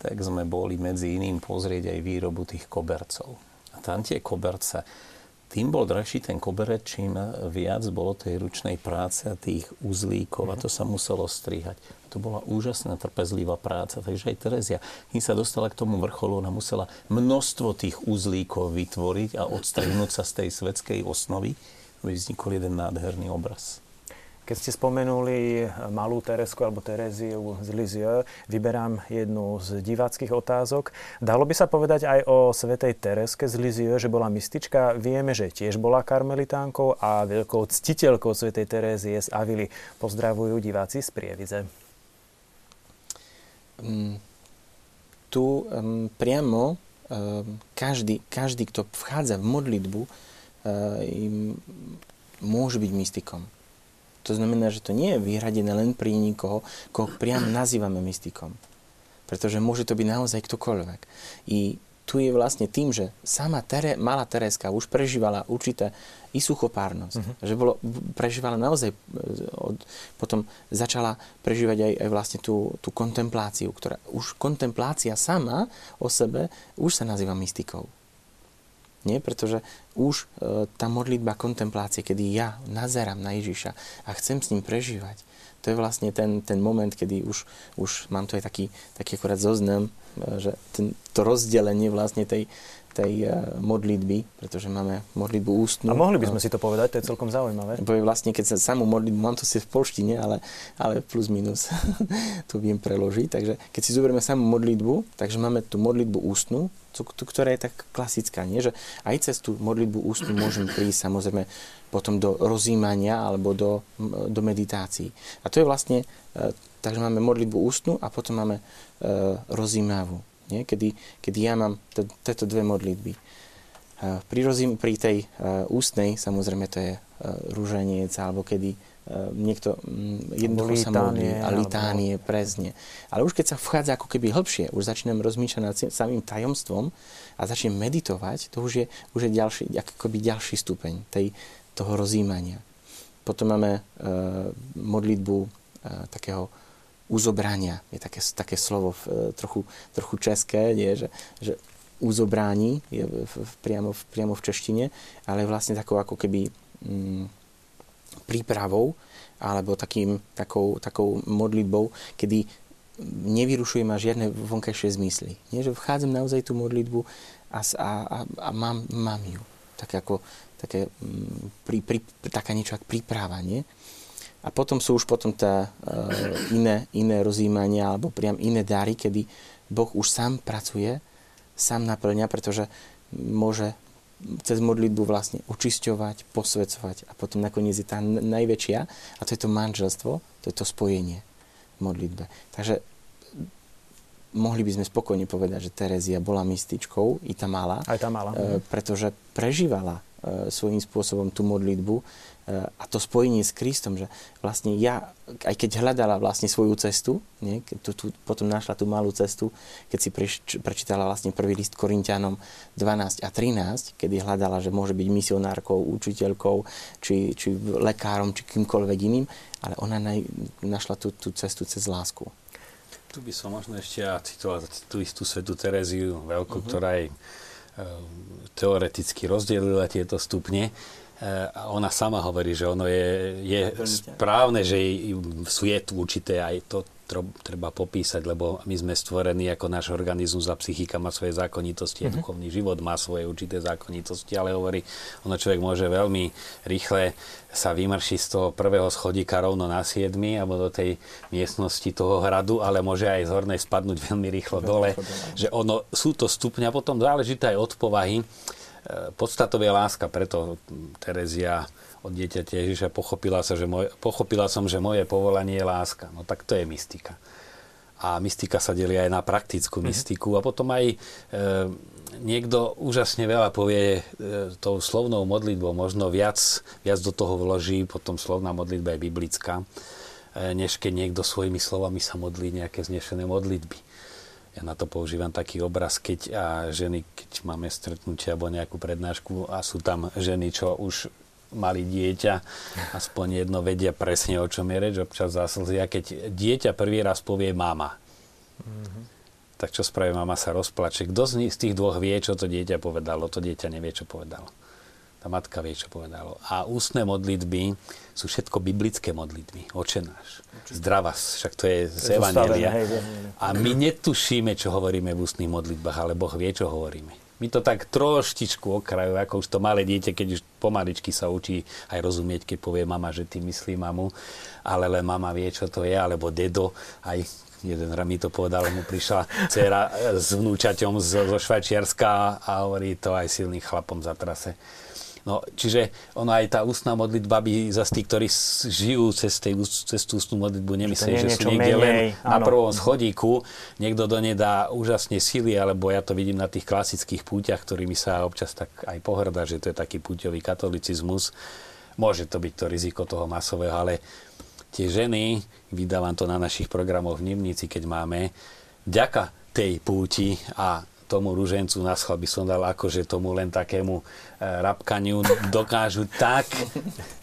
tak sme boli medzi iným pozrieť aj výrobu tých kobercov. A tam tie koberce, tým bol drahší ten koberec, čím viac bolo tej ručnej práce a tých uzlíkov a to sa muselo strihať to bola úžasná trpezlivá práca. Takže aj Terezia, kým sa dostala k tomu vrcholu, ona musela množstvo tých uzlíkov vytvoriť a odstrihnúť sa z tej svetskej osnovy, aby vznikol jeden nádherný obraz. Keď ste spomenuli malú Teresku alebo Tereziu z Lisieux, vyberám jednu z diváckých otázok. Dalo by sa povedať aj o svetej Tereske z Lisieux, že bola mystička. Vieme, že tiež bola karmelitánkou a veľkou ctiteľkou svetej Terezie z Avily. Pozdravujú diváci z Prievidze. Mm, tu um, priamo um, každý, každý, kto vchádza v modlitbu, im môže byť mystikom. To znamená, že to nie je vyhradené len pri nikoho, koho priamo nazývame mystikom. Pretože môže to byť naozaj ktokoľvek. I tu je vlastne tým, že sama Tere, malá Tereska už prežívala určité i suchopárnosť. Uh-huh. Že bolo, prežívala naozaj, e, od, potom začala prežívať aj, aj vlastne tú, tú kontempláciu, ktorá už kontemplácia sama o sebe už sa nazýva mystikou. Nie? Pretože už e, tá modlitba kontemplácie, kedy ja nazerám na Ježiša a chcem s ním prežívať, to je vlastne ten, ten moment, kedy už, už mám tu aj taký, taký akorát zoznam že ten, to rozdelenie vlastne tej, tej uh, modlitby, pretože máme modlitbu ústnu. A mohli by sme si to povedať, to je celkom zaujímavé. Povie vlastne, keď sa samú modlitbu, mám to si v polštine, ale, ale plus minus to viem preložiť. Takže keď si zoberieme samú modlitbu, takže máme tú modlitbu ústnu, ktorá je tak klasická, nie? že aj cez tú modlitbu ústnu môžeme prísť samozrejme potom do rozímania alebo do, do meditácií. A to je vlastne, e, takže máme modlitbu ústnu a potom máme e, rozímavu, nie? Kedy, kedy ja mám tieto dve modlitby. Pri, rozím, pri tej e, ústnej, samozrejme to je e, rúženiec, alebo kedy e, niekto m, jednoducho sa modlí a litánie, alebo... presne. Ale už keď sa vchádza ako keby hĺbšie, už začínam rozmýšľať nad samým tajomstvom a začnem meditovať, to už je, už je ďalší, akoby ďalší stupeň tej, toho rozímania. Potom máme e, modlitbu e, takého uzobrania. Je také, také slovo e, trochu, trochu české, nie? Že, že uzobrání je v, v, priamo, v, priamo v češtine, ale vlastne takou ako keby mm, prípravou alebo takým, takou, takou modlitbou, kedy nevyrušuje ma žiadne vonkajšie zmysly. Nie, že vchádzam naozaj tú modlitbu a, a, a, a mám, mám ju. Tak ako také, mm, pri, pri, taká niečo ako príprava, nie? A potom sú už potom tá, uh, iné, iné rozjímania alebo priam iné dary, kedy Boh už sám pracuje, sám naplňa, pretože môže cez modlitbu vlastne očisťovať, posvecovať a potom nakoniec je tá najväčšia a to je to manželstvo, to je to spojenie v modlitbe. Takže mohli by sme spokojne povedať, že Terezia bola mystičkou, i tá mala. Aj tá mala. E, pretože prežívala e, svojím spôsobom tú modlitbu e, a to spojenie s Kristom, že vlastne ja, aj keď hľadala vlastne svoju cestu, nie, keď tu, tu, potom našla tú malú cestu, keď si preč, prečítala vlastne prvý list Korintianom 12 a 13, kedy hľadala, že môže byť misionárkou, učiteľkou, či, či lekárom, či kýmkoľvek iným, ale ona naj, našla tú, tú cestu cez lásku. Tu by som možno ešte ja citoval tú istú svetu Tereziu Veľkú, uh-huh. ktorá aj e, teoreticky rozdelila tieto stupne. A ona sama hovorí, že ono je, je správne, že sú je tu určité aj to treba popísať, lebo my sme stvorení ako náš organizmus a psychika má svoje zákonitosti, mm-hmm. duchovný život má svoje určité zákonitosti, ale hovorí, ono človek môže veľmi rýchle sa vymršiť z toho prvého schodíka rovno na siedmi alebo do tej miestnosti toho hradu, ale môže aj z hornej spadnúť veľmi rýchlo dole. Že ono, sú to stupňa, potom záleží aj od povahy. Podstatou je láska, preto Terezia od dieťaťa Ježiša pochopila, sa, že moje, pochopila som, že moje povolanie je láska. No tak to je mystika. A mystika sa delí aj na praktickú mm-hmm. mystiku a potom aj e, niekto úžasne veľa povie e, tou slovnou modlitbou, možno viac, viac do toho vloží, potom slovná modlitba je biblická, e, než keď niekto svojimi slovami sa modlí nejaké znešené modlitby. Ja na to používam taký obraz, keď a ženy, keď máme stretnutie alebo nejakú prednášku a sú tam ženy, čo už mali dieťa, aspoň jedno vedia presne, o čom je reč, občas zaslzia, keď dieťa prvý raz povie mama. Mm-hmm. Tak čo spraví mama sa rozplače. Kto z, z tých dvoch vie, čo to dieťa povedalo? To dieťa nevie, čo povedalo. Tá matka vie, čo povedalo. A ústne modlitby sú všetko biblické modlitby. Oče náš. Zdravá, však to je z Evangelia. A my netušíme, čo hovoríme v ústnych modlitbách, ale Boh vie, čo hovoríme. My to tak troštičku okrajú, ako už to malé dieťa, keď už pomaličky sa učí aj rozumieť, keď povie mama, že ty myslí mamu, ale len mama vie, čo to je, alebo dedo, aj jeden mi to povedal, mu prišla dcera s vnúčaťom zo Švajčiarska a hovorí to aj silným chlapom za trase No, čiže ono aj tá ústna modlitba by za tí, ktorí žijú cez, tej, cez tú ústnu modlitbu, nemyslí, že sú niekde menej, len áno. na prvom schodíku. Niekto do nej dá úžasne sily, alebo ja to vidím na tých klasických púťach, ktorými sa občas tak aj pohrdá, že to je taký púťový katolicizmus. Môže to byť to riziko toho masového, ale tie ženy, vydávam to na našich programoch v Nimnici, keď máme, vďaka tej púti a tomu ružencu na schvál by som dal akože tomu len takému e, rapkaniu dokážu tak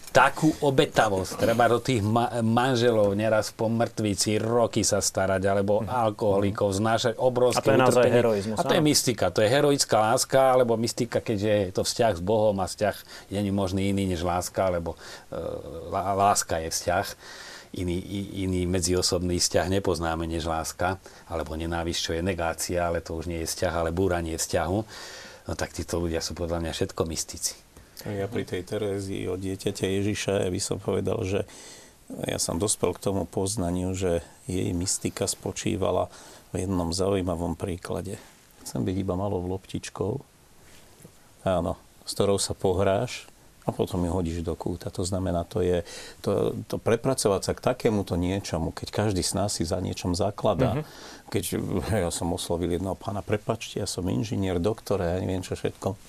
takú obetavosť. Treba do tých ma- manželov neraz po mŕtvici roky sa starať, alebo alkoholikov znášať obrovské A to je naozaj heroizmus. A to je mystika. To je heroická láska, alebo mystika, keďže je to vzťah s Bohom a vzťah je možný iný než láska, alebo e, láska je vzťah iný, iný medziosobný vzťah nepoznáme než láska, alebo nenávisť, čo je negácia, ale to už nie je vzťah, ale búranie vzťahu, no tak títo ľudia sú podľa mňa všetko mystici. Ja pri tej Terézii od dieťaťa Ježiša ja by som povedal, že ja som dospel k tomu poznaniu, že jej mystika spočívala v jednom zaujímavom príklade. Chcem byť iba malou loptičkou, áno, s ktorou sa pohráš, a potom ju hodíš do kúta. To znamená, to je to, to prepracovať sa k takémuto niečomu, keď každý z nás si za niečom zakladá. Mm-hmm. Keď ja som oslovil jedného pána, prepačte, ja som inžinier, doktor, ja neviem čo všetko.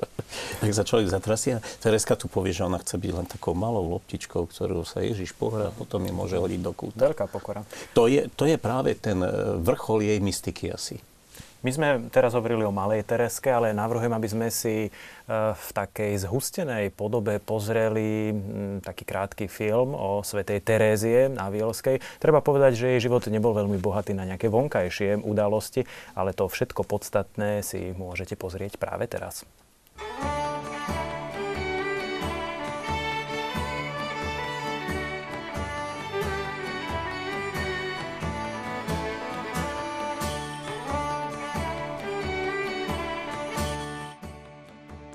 tak sa človek zatrasie. Tereska tu povie, že ona chce byť len takou malou loptičkou, ktorú sa Ježiš pohrá a potom ju môže hodiť do kúta. Veľká pokora. To je, to je práve ten e, vrchol jej mystiky asi. My sme teraz hovorili o malej Tereske, ale navrhujem, aby sme si e, v takej zhustenej podobe pozreli taký krátky film o svetej Terézie na Vielskej. Treba povedať, že jej život nebol veľmi bohatý na nejaké vonkajšie udalosti, ale to všetko podstatné si môžete pozrieť práve teraz.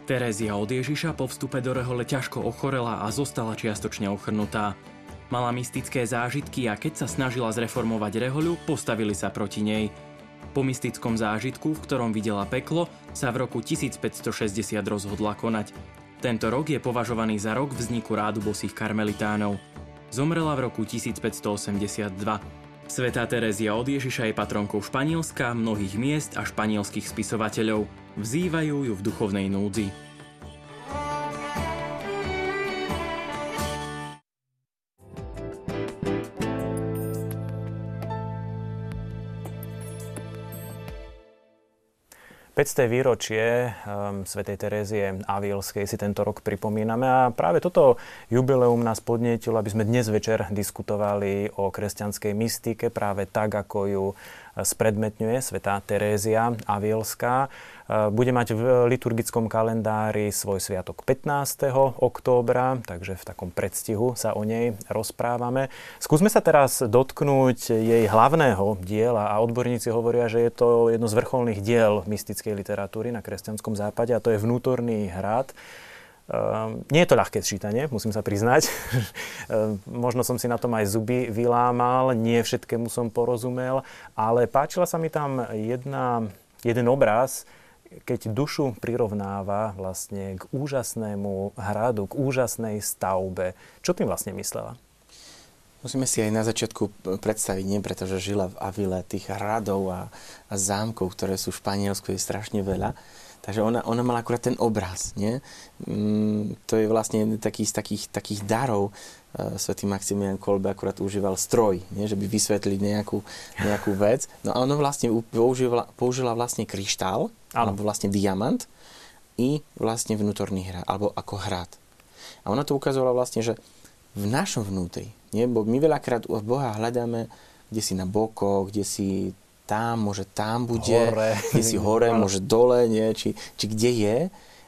Terézia od Ježiša po vstupe do rehole ťažko ochorela a zostala čiastočne ochrnutá. Mala mystické zážitky a keď sa snažila zreformovať rehoľu, postavili sa proti nej. Po mystickom zážitku, v ktorom videla peklo, sa v roku 1560 rozhodla konať. Tento rok je považovaný za rok vzniku rádu bosých karmelitánov. Zomrela v roku 1582. Svetá Terezia od Ježiša je patronkou Španielska, mnohých miest a španielských spisovateľov. Vzývajú ju v duchovnej núdzi. Pecté výročie um, svätej Terézie Avilskej si tento rok pripomíname a práve toto jubileum nás podnietilo, aby sme dnes večer diskutovali o kresťanskej mystike práve tak, ako ju spredmetňuje svätá Terézia Avilská. E, bude mať v liturgickom kalendári svoj sviatok 15. októbra, takže v takom predstihu sa o nej rozprávame. Skúsme sa teraz dotknúť jej hlavného diela a odborníci hovoria, že je to jedno z vrcholných diel mystickej literatúry na kresťanskom západe a to je Vnútorný hrad. Uh, nie je to ľahké čítanie, musím sa priznať. uh, možno som si na tom aj zuby vylámal, nie všetkému som porozumel, ale páčila sa mi tam jedna, jeden obraz, keď dušu prirovnáva vlastne k úžasnému hradu, k úžasnej stavbe. Čo tým vlastne myslela? Musíme si aj na začiatku predstaviť, nie pretože žila v Avile, tých hradov a, a zámkov, ktoré sú v Španielsku, je strašne veľa. Takže ona, ona mala akurát ten obraz. Nie? Mm, to je vlastne taký z takých, takých darov. Uh, Svetý Maximilian Kolbe akurát užíval stroj, nie? že by vysvetliť nejakú, nejakú vec. No a ona vlastne použila, použila vlastne kryštál, alebo vlastne diamant i vlastne vnútorný hrad, alebo ako hrad. A ona to ukazovala vlastne, že v našom vnútri, nie? bo my veľakrát Boha hľadáme kde si na boko, kde si tam, môže tam bude, hore. kde si hore, môže dole, nie, či, či kde je,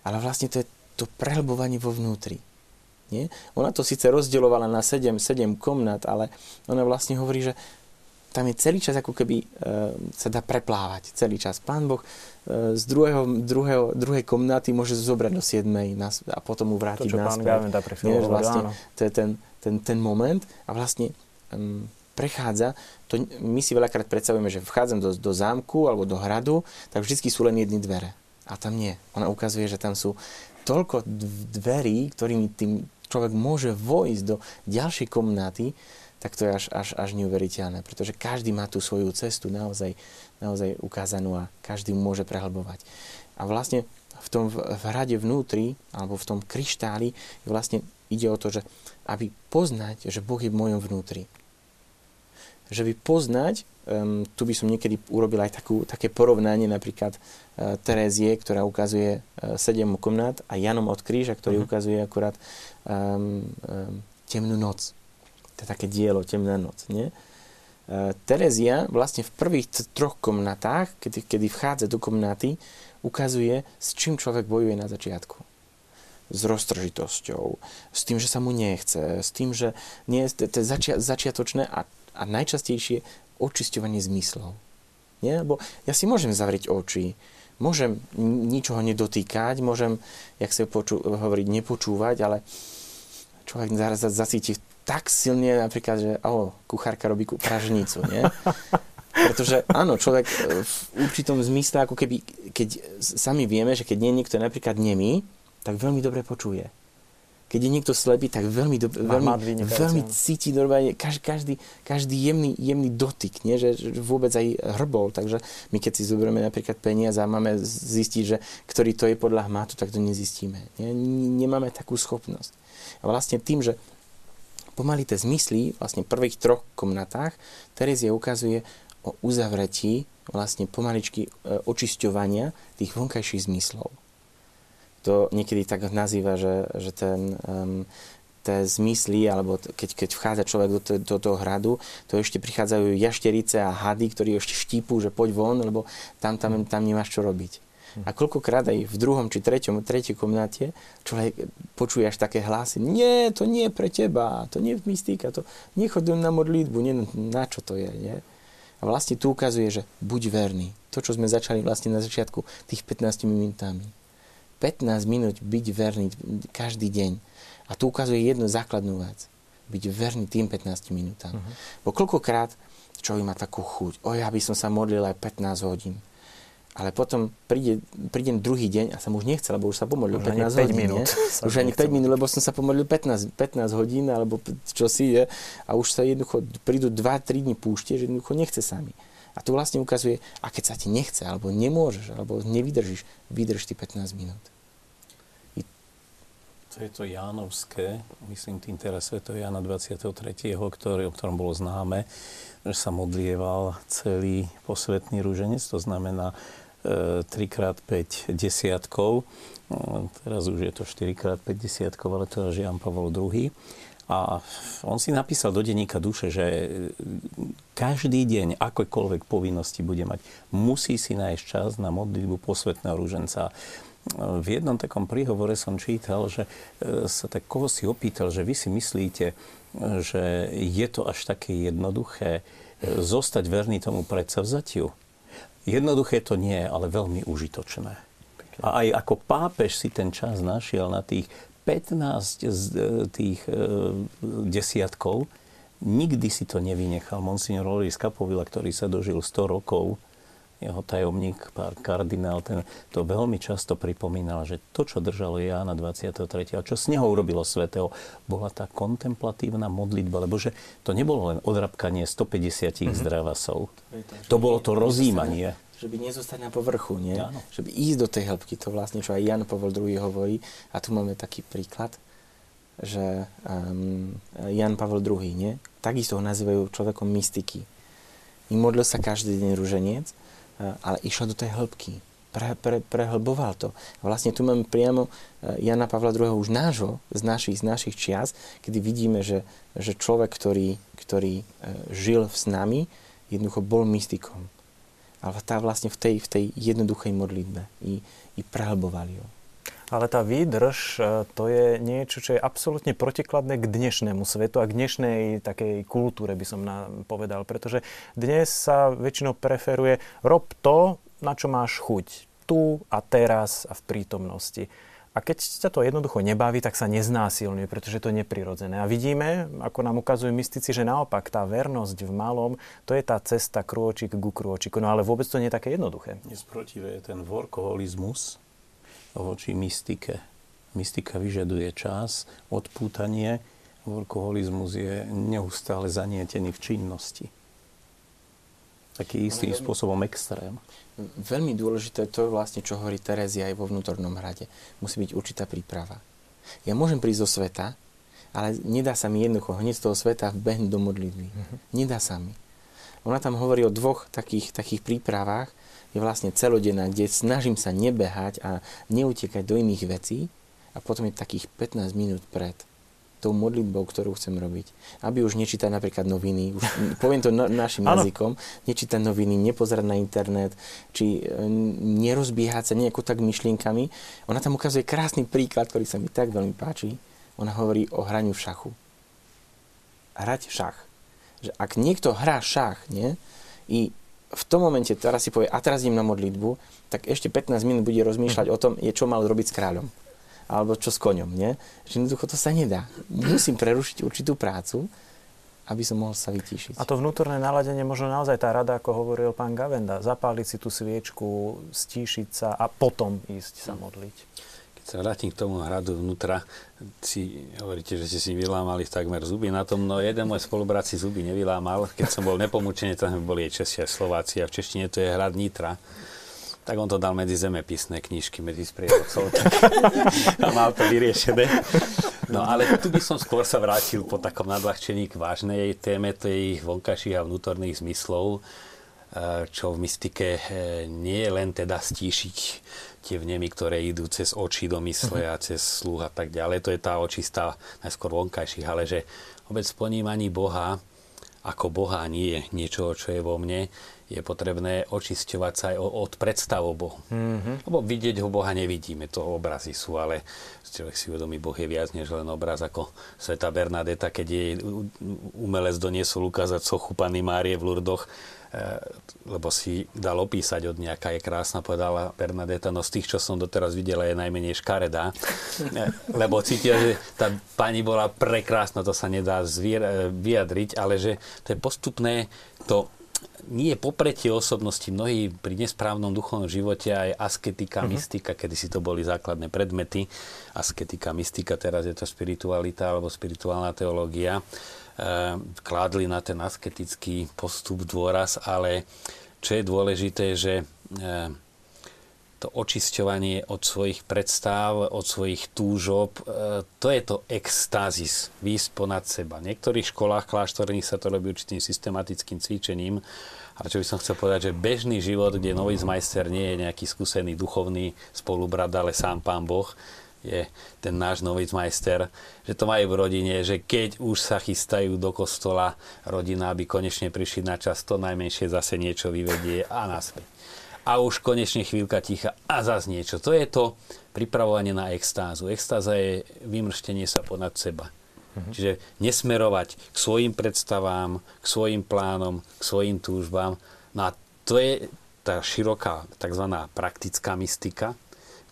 ale vlastne to je to prehlbovanie vo vnútri. Nie? Ona to síce rozdielovala na 7, 7 komnat, ale ona vlastne hovorí, že tam je celý čas ako keby e, sa dá preplávať, celý čas. Pán Boh e, z druhého, druhého, druhej komnaty môže zobrať do 7 a potom mu vrátiť to, čo naspäť. Pán Nie, vlastne, to je ten, ten, ten moment a vlastne um, prechádza, to my si veľakrát predstavujeme, že vchádzam do, do zámku alebo do hradu, tak vždy sú len jedny dvere. A tam nie. Ona ukazuje, že tam sú toľko dverí, ktorými tým človek môže vojsť do ďalšej komnaty, tak to je až, až, až neuveriteľné, pretože každý má tú svoju cestu naozaj, naozaj ukázanú a každý môže prehlbovať. A vlastne v tom v, hrade vnútri, alebo v tom kryštáli, vlastne ide o to, že aby poznať, že Boh je v mojom vnútri že by poznať, um, tu by som niekedy urobil aj takú, také porovnanie napríklad uh, Terézie, ktorá ukazuje uh, sedem komnát a Janom od kríža, ktorý uh-huh. ukazuje akurát um, um, temnú noc. To je také dielo, temná noc. Nie? Uh, Terézia vlastne v prvých t- troch komnatách, kedy, kedy vchádza do komnaty, ukazuje, s čím človek bojuje na začiatku s roztržitosťou, s tým, že sa mu nechce, s tým, že nie je to začia, začiatočné a a najčastejšie očisťovanie zmyslov. Nie? Lebo ja si môžem zavrieť oči, môžem ničoho nedotýkať, môžem, jak sa poču- hovoriť, nepočúvať, ale človek zaraz zacíti tak silne napríklad, že oh, kuchárka robí pražnicu, nie? Pretože áno, človek v určitom zmysle, ako keby, keď sami vieme, že keď nie je niekto napríklad nemý, tak veľmi dobre počuje keď je niekto slepý, tak veľmi, do, veľmi, veľmi cíti normálne každý, každý, každý jemný, jemný dotyk, nie? Že, že vôbec aj hrbol. Takže my keď si zoberieme napríklad peniaze a máme zistiť, že ktorý to je podľa hmatu, tak to nezistíme. Nie? Nemáme takú schopnosť. A vlastne tým, že pomaly tie zmysly, vlastne v prvých troch komnatách, Terezia ukazuje o uzavretí vlastne pomaličky e, očisťovania tých vonkajších zmyslov to niekedy tak nazýva, že, že ten, um, tie zmysly, alebo keď, keď vchádza človek do, do toho hradu, to ešte prichádzajú jašterice a hady, ktorí ešte štípu, že poď von, lebo tam, tam, tam nemáš čo robiť. A koľkokrát aj v druhom či treťom, tretej komnate človek počuje až také hlasy, nie, to nie je pre teba, to nie je mystika, to nechodujem na modlitbu, nie, na čo to je, nie? A vlastne tu ukazuje, že buď verný. To, čo sme začali vlastne na začiatku, tých 15 minútami. 15 minút byť verný každý deň. A tu ukazuje jednu základnú vec. Byť verný tým 15 minútam. Uh-huh. Bo koľkokrát človek má takú chuť, o ja by som sa modlil aj 15 hodín. ale potom príde, príde druhý deň a sa mu už nechce, lebo už sa pomodlil Už 15 ani 5 hodín. minút Už ani nechce 5 minút, lebo som sa pomodlil 15, 15 hodín, alebo čo si je. A už sa jednoducho prídu 2-3 dní púšte, že jednoducho nechce sami. A to vlastne ukazuje, a keď sa ti nechce, alebo nemôžeš, alebo nevydržíš, vydrž ty 15 minút. To je to Jánovské, myslím tým teraz Sv. Jana 23., ktorý, o ktorom bolo známe, že sa modlieval celý posvetný rúženec, to znamená e, 3x5 desiatkov. No, teraz už je to 4x5 desiatkov, ale to je Jan Pavol II. A on si napísal do denníka duše, že každý deň, akokoľvek povinnosti bude mať, musí si nájsť čas na modlitbu posvetného rúženca v jednom takom príhovore som čítal, že e, sa tak koho si opýtal, že vy si myslíte, že je to až také jednoduché e, zostať verný tomu predsavzatiu. Jednoduché to nie ale veľmi užitočné. A aj ako pápež si ten čas našiel na tých 15 z e, tých desiatkov, nikdy si to nevynechal. Monsignor Loris Kapovila, ktorý sa dožil 100 rokov, jeho tajomník, pár kardinál, ten to veľmi často pripomínal, že to, čo držalo Jána 23. a čo z neho urobilo svetého, bola tá kontemplatívna modlitba, lebo že to nebolo len odrabkanie 150 mm-hmm. zdravasov. To, to bolo to rozímanie. Že by nezostať na povrchu, nie? Áno. Že by ísť do tej hĺbky, to vlastne, čo aj Jan Pavel II hovorí. A tu máme taký príklad, že um, Jan Pavel II, nie? Takisto ho nazývajú človekom mystiky. I modlil sa každý deň ruženiec, ale išiel do tej hĺbky. Pre, pre, prehlboval to. A vlastne tu máme priamo e, Jana Pavla II. už nášho, z našich, z našich čias, kedy vidíme, že, že človek, ktorý, ktorý e, žil s nami, jednoducho bol mystikom. Ale tá vlastne v tej, v tej jednoduchej modlitbe i, i prehlboval ju. Ale tá výdrž, e, to je niečo, čo je absolútne protikladné k dnešnému svetu a k dnešnej takej kultúre, by som povedal. Pretože dnes sa väčšinou preferuje rob to, na čo máš chuť. Tu a teraz a v prítomnosti. A keď sa to jednoducho nebaví, tak sa neznásilňuje, pretože to je neprirodzené. A vidíme, ako nám ukazujú mystici, že naopak tá vernosť v malom, to je tá cesta krôčik ku krôčiku. No ale vôbec to nie je také jednoduché. Nesprotivé je ten workoholizmus, voči mystike. Mystika vyžaduje čas, odpútanie, workoholizmus je neustále zanietený v činnosti. Taký istým spôsobom extrém. Veľmi dôležité to je vlastne, čo hovorí Terezia aj vo vnútornom hrade. Musí byť určitá príprava. Ja môžem prísť zo sveta, ale nedá sa mi jednoducho hneď z toho sveta vbehnúť do modlitby. Uh-huh. Nedá sa mi. Ona tam hovorí o dvoch takých, takých prípravách, je vlastne celodenná, kde snažím sa nebehať a neutekať do iných vecí a potom je takých 15 minút pred tou modlitbou, ktorú chcem robiť. Aby už nečítať napríklad noviny, už poviem to na, našim jazykom, nečítať noviny, nepozerať na internet, či e, nerozbiehať sa nejako tak myšlienkami. Ona tam ukazuje krásny príklad, ktorý sa mi tak veľmi páči. Ona hovorí o hraniu v šachu. Hrať šach. Že ak niekto hrá šach, nie, i v tom momente teraz si povie, a teraz idem na modlitbu, tak ešte 15 minút bude rozmýšľať mm. o tom, je, čo mal robiť s kráľom. Alebo čo s koňom, nie? Že jednoducho to sa nedá. Musím prerušiť určitú prácu, aby som mohol sa vytíšiť. A to vnútorné naladenie, možno naozaj tá rada, ako hovoril pán Gavenda, zapáliť si tú sviečku, stíšiť sa a potom ísť sa modliť sa vrátim k tomu hradu vnútra, si hovoríte, že ste si vylámali takmer zuby na tom, no jeden môj spolubrat si zuby nevylámal, keď som bol nepomúčený, tam boli aj a Slováci a v češtine to je hrad Nitra. Tak on to dal medzi zemepisné knižky, medzi sprievodcov a mal to vyriešené. No ale tu by som skôr sa vrátil po takom nadľahčení k vážnej téme tých vonkajších a vnútorných zmyslov, eh, čo v mystike eh, nie je len teda stíšiť tie vnemy, ktoré idú cez oči do mysle a cez sluch a tak ďalej. To je tá očistá najskôr vonkajších, ale že vôbec ponímaní Boha ako Boha nie je niečo, čo je vo mne, je potrebné očisťovať sa aj od predstav o Bohu. Mm-hmm. Lebo vidieť ho Boha nevidíme, to obrazy sú, ale človek si uvedomí, Boh je viac než len obraz ako Sveta Bernadeta, keď jej umelec doniesol ukázať sochu Panny Márie v Lurdoch, Eh, lebo si dal opísať od nejaká je krásna, povedala Bernadetta, no z tých, čo som doteraz videla, je najmenej škaredá. Eh, lebo cítil, že tá pani bola prekrásna, to sa nedá zvier- eh, vyjadriť, ale že to je postupné to nie popretie osobnosti. Mnohí pri nesprávnom duchovnom živote aj asketika, uh-huh. mystika, kedy si to boli základné predmety. Asketika, mystika, teraz je to spiritualita alebo spirituálna teológia. E, kládli na ten asketický postup dôraz, ale čo je dôležité, že e, to očisťovanie od svojich predstav, od svojich túžob, e, to je to extázis, výsť ponad seba. V niektorých školách kláštorných sa to robí určitým systematickým cvičením, ale čo by som chcel povedať, že bežný život, kde majster nie je nejaký skúsený duchovný spolubrat, ale sám pán Boh, je ten náš majster, že to majú v rodine, že keď už sa chystajú do kostola rodina, aby konečne prišli na čas, to najmenšie zase niečo vyvedie a naspäť a už konečne chvíľka ticha a zas niečo. To je to pripravovanie na extázu. Extáza je vymrštenie sa ponad seba. Uh-huh. Čiže nesmerovať k svojim predstavám, k svojim plánom, k svojim túžbám. No a to je tá široká tzv. praktická mystika,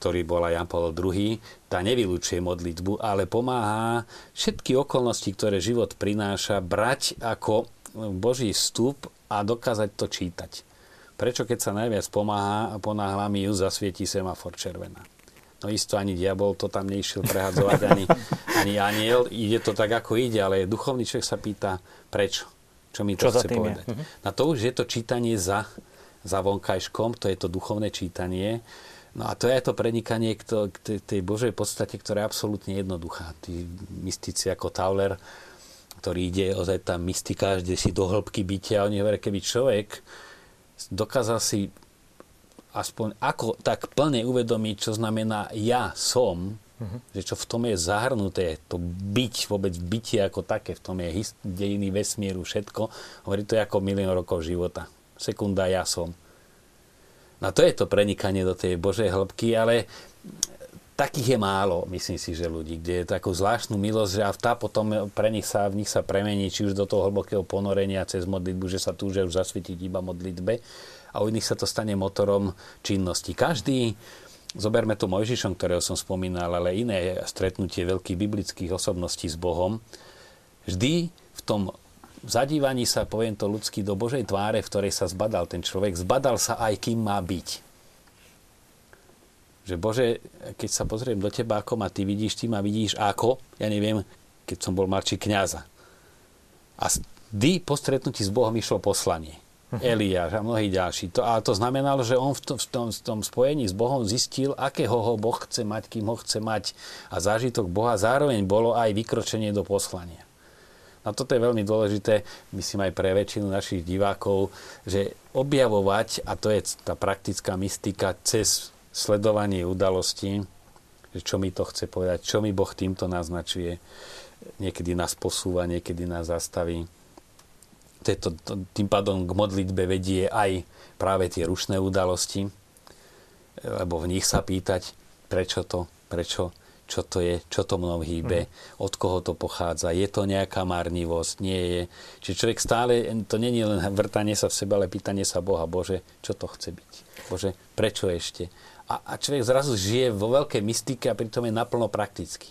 ktorý bola Jan Paul II, tá nevylučuje modlitbu, ale pomáha všetky okolnosti, ktoré život prináša, brať ako Boží vstup a dokázať to čítať. Prečo keď sa najviac pomáha a ponáhla mi ju, zasvieti semafor červená? No isto ani diabol to tam neišiel prehadzovať, ani, ani aniel. Ide to tak, ako ide, ale duchovný človek sa pýta, prečo? Čo mi to Čo chce povedať? Je? Mhm. Na to už je to čítanie za, za vonkajškom, to je to duchovné čítanie. No a to je to prenikanie k, to, k tej Božej podstate, ktorá je absolútne jednoduchá. Tí mystici ako Tauler, ktorý ide ozaj tá mystika, kde si do hĺbky bytia, oni hovoria, keby človek dokázal si aspoň ako tak plne uvedomiť, čo znamená ja som, uh-huh. že čo v tom je zahrnuté, to byť, vôbec bytie ako také, v tom je hist- dejiny vesmíru, všetko. Hovorí to je ako milión rokov života. Sekunda ja som. No to je to prenikanie do tej Božej hĺbky, ale takých je málo, myslím si, že ľudí, kde je takú zvláštnu milosť, že a tá potom pre nich sa, v nich sa premení, či už do toho hlbokého ponorenia cez modlitbu, že sa túžia už zasvietiť iba modlitbe a u iných sa to stane motorom činnosti. Každý, zoberme to Mojžišom, ktorého som spomínal, ale iné stretnutie veľkých biblických osobností s Bohom, vždy v tom zadívaní sa, poviem to ľudský, do Božej tváre, v ktorej sa zbadal ten človek, zbadal sa aj, kým má byť že Bože, keď sa pozriem do teba, ako ma ty vidíš, ty ma vidíš ako, ja neviem, keď som bol mladší kniaza. A vždy po stretnutí s Bohom išlo poslanie. Uh-huh. Eliáš a mnohí ďalší. To, ale to znamenalo, že on v tom, v, tom, v tom spojení s Bohom zistil, akého ho Boh chce mať, kým ho chce mať. A zážitok Boha zároveň bolo aj vykročenie do poslania. A toto je veľmi dôležité, myslím aj pre väčšinu našich divákov, že objavovať, a to je tá praktická mystika, cez sledovanie udalostí, že čo mi to chce povedať, čo mi Boh týmto naznačuje. Niekedy nás posúva, niekedy nás zastaví. To, to, tým pádom k modlitbe vedie aj práve tie rušné udalosti, lebo v nich sa pýtať, prečo to, prečo, čo to je, čo to mnou hýbe, mm. od koho to pochádza, je to nejaká marnivosť, nie je. Čiže človek stále, to nie je len vrtanie sa v sebe, ale pýtanie sa Boha, Bože, čo to chce byť? Bože, prečo ešte? A, a človek zrazu žije vo veľkej mystike a pritom je naplno prakticky.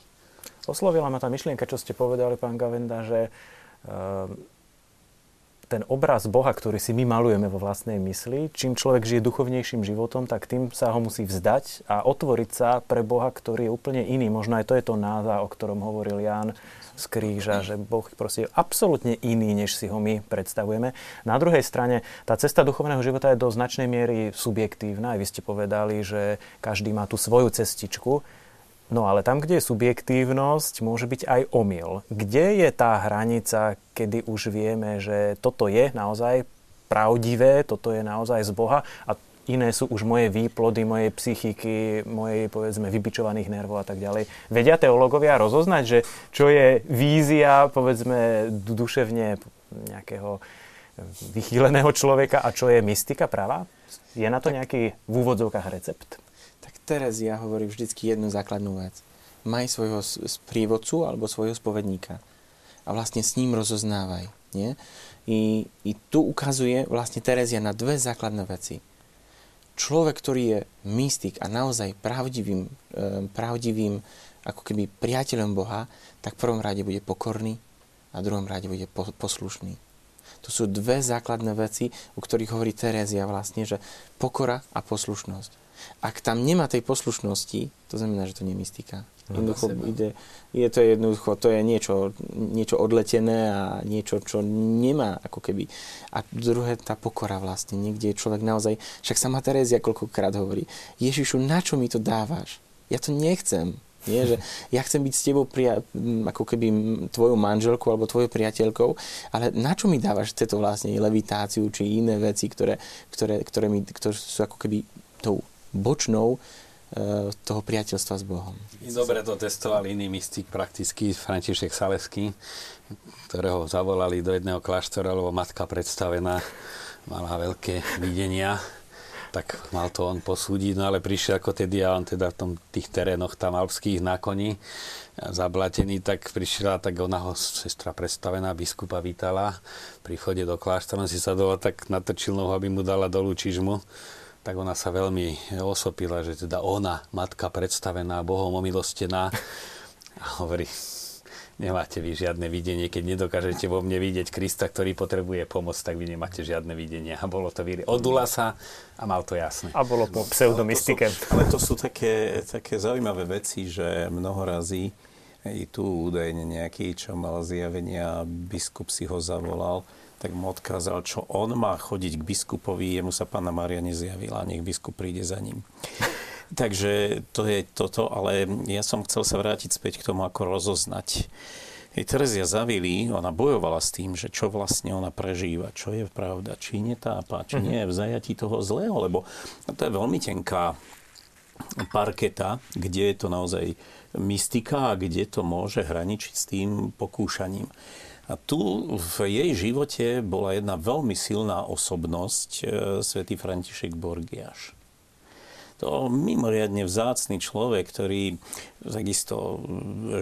Oslovila ma tá myšlienka, čo ste povedali, pán Gavenda, že uh, ten obraz Boha, ktorý si my malujeme vo vlastnej mysli, čím človek žije duchovnejším životom, tak tým sa ho musí vzdať a otvoriť sa pre Boha, ktorý je úplne iný. Možno aj to je to náza, o ktorom hovoril Ján z kríža, že Boh proste je absolútne iný, než si ho my predstavujeme. Na druhej strane, tá cesta duchovného života je do značnej miery subjektívna. Aj vy ste povedali, že každý má tú svoju cestičku. No ale tam, kde je subjektívnosť, môže byť aj omyl. Kde je tá hranica, kedy už vieme, že toto je naozaj pravdivé, toto je naozaj z Boha a iné sú už moje výplody, mojej psychiky, mojej, povedzme, vybičovaných nervov a tak ďalej. Vedia teológovia rozoznať, že čo je vízia, povedzme, duševne nejakého vychýleného človeka a čo je mystika práva? Je na to nejaký v úvodzovkách recept? Tak Terezia hovorí vždycky jednu základnú vec. Maj svojho sprievodcu alebo svojho spovedníka a vlastne s ním rozoznávaj. Nie? I, I tu ukazuje vlastne Terezia na dve základné veci človek, ktorý je mystik a naozaj pravdivým, pravdivým ako keby priateľom Boha, tak v prvom rade bude pokorný a v druhom rade bude poslušný. To sú dve základné veci, o ktorých hovorí Terézia vlastne, že pokora a poslušnosť. Ak tam nemá tej poslušnosti, to znamená, že to nie je mystika. No, jednoducho ide, je to jednoducho, to je niečo, niečo odletené a niečo, čo nemá ako keby. A druhé, tá pokora vlastne, niekde je človek naozaj, však sama Terézia koľkokrát hovorí, Ježišu, na čo mi to dávaš? Ja to nechcem. Nie, že ja chcem byť s tebou pria- ako keby tvojou manželkou alebo tvojou priateľkou, ale na čo mi dávaš tieto vlastne levitáciu či iné veci, ktoré, ktoré, ktoré, mi, ktoré sú ako keby tou bočnou toho priateľstva s Bohom. Dobre to testoval iný mystik, prakticky František Salesky, ktorého zavolali do jedného kláštora, lebo matka predstavená mala veľké videnia tak mal to on posúdiť, no ale prišiel ako tedy a on teda v tom, tých terénoch tam alpských na koni zablatený, tak prišla, tak ona ho sestra predstavená, biskupa vítala, pri chode do kláštora, si sadol tak natrčil nohu, aby mu dala dolu čižmu tak ona sa veľmi osopila, že teda ona, matka predstavená, Bohom omilostená, a hovorí, nemáte vy žiadne videnie, keď nedokážete vo mne vidieť Krista, ktorý potrebuje pomoc, tak vy nemáte žiadne videnie. A bolo to vyri. Odula sa a mal to jasné. A bolo po pseudomystike. Ale to sú, ale to sú také, také zaujímavé veci, že mnoho razy i tu údajne nejaký, čo mal zjavenia, biskup si ho zavolal, tak mu odkázal, čo on má chodiť k biskupovi, jemu sa pána Maria nezjavila, nech biskup príde za ním. Takže to je toto, ale ja som chcel sa vrátiť späť k tomu, ako rozoznať. Terezia Zavili, ona bojovala s tým, že čo vlastne ona prežíva, čo je pravda, či netápa, či nie je v zajatí toho zlého, lebo to je veľmi tenká parketa, kde je to naozaj mystika a kde to môže hraničiť s tým pokúšaním. A tu v jej živote bola jedna veľmi silná osobnosť, e, svätý František Borgiaš to mimoriadne vzácný človek, ktorý takisto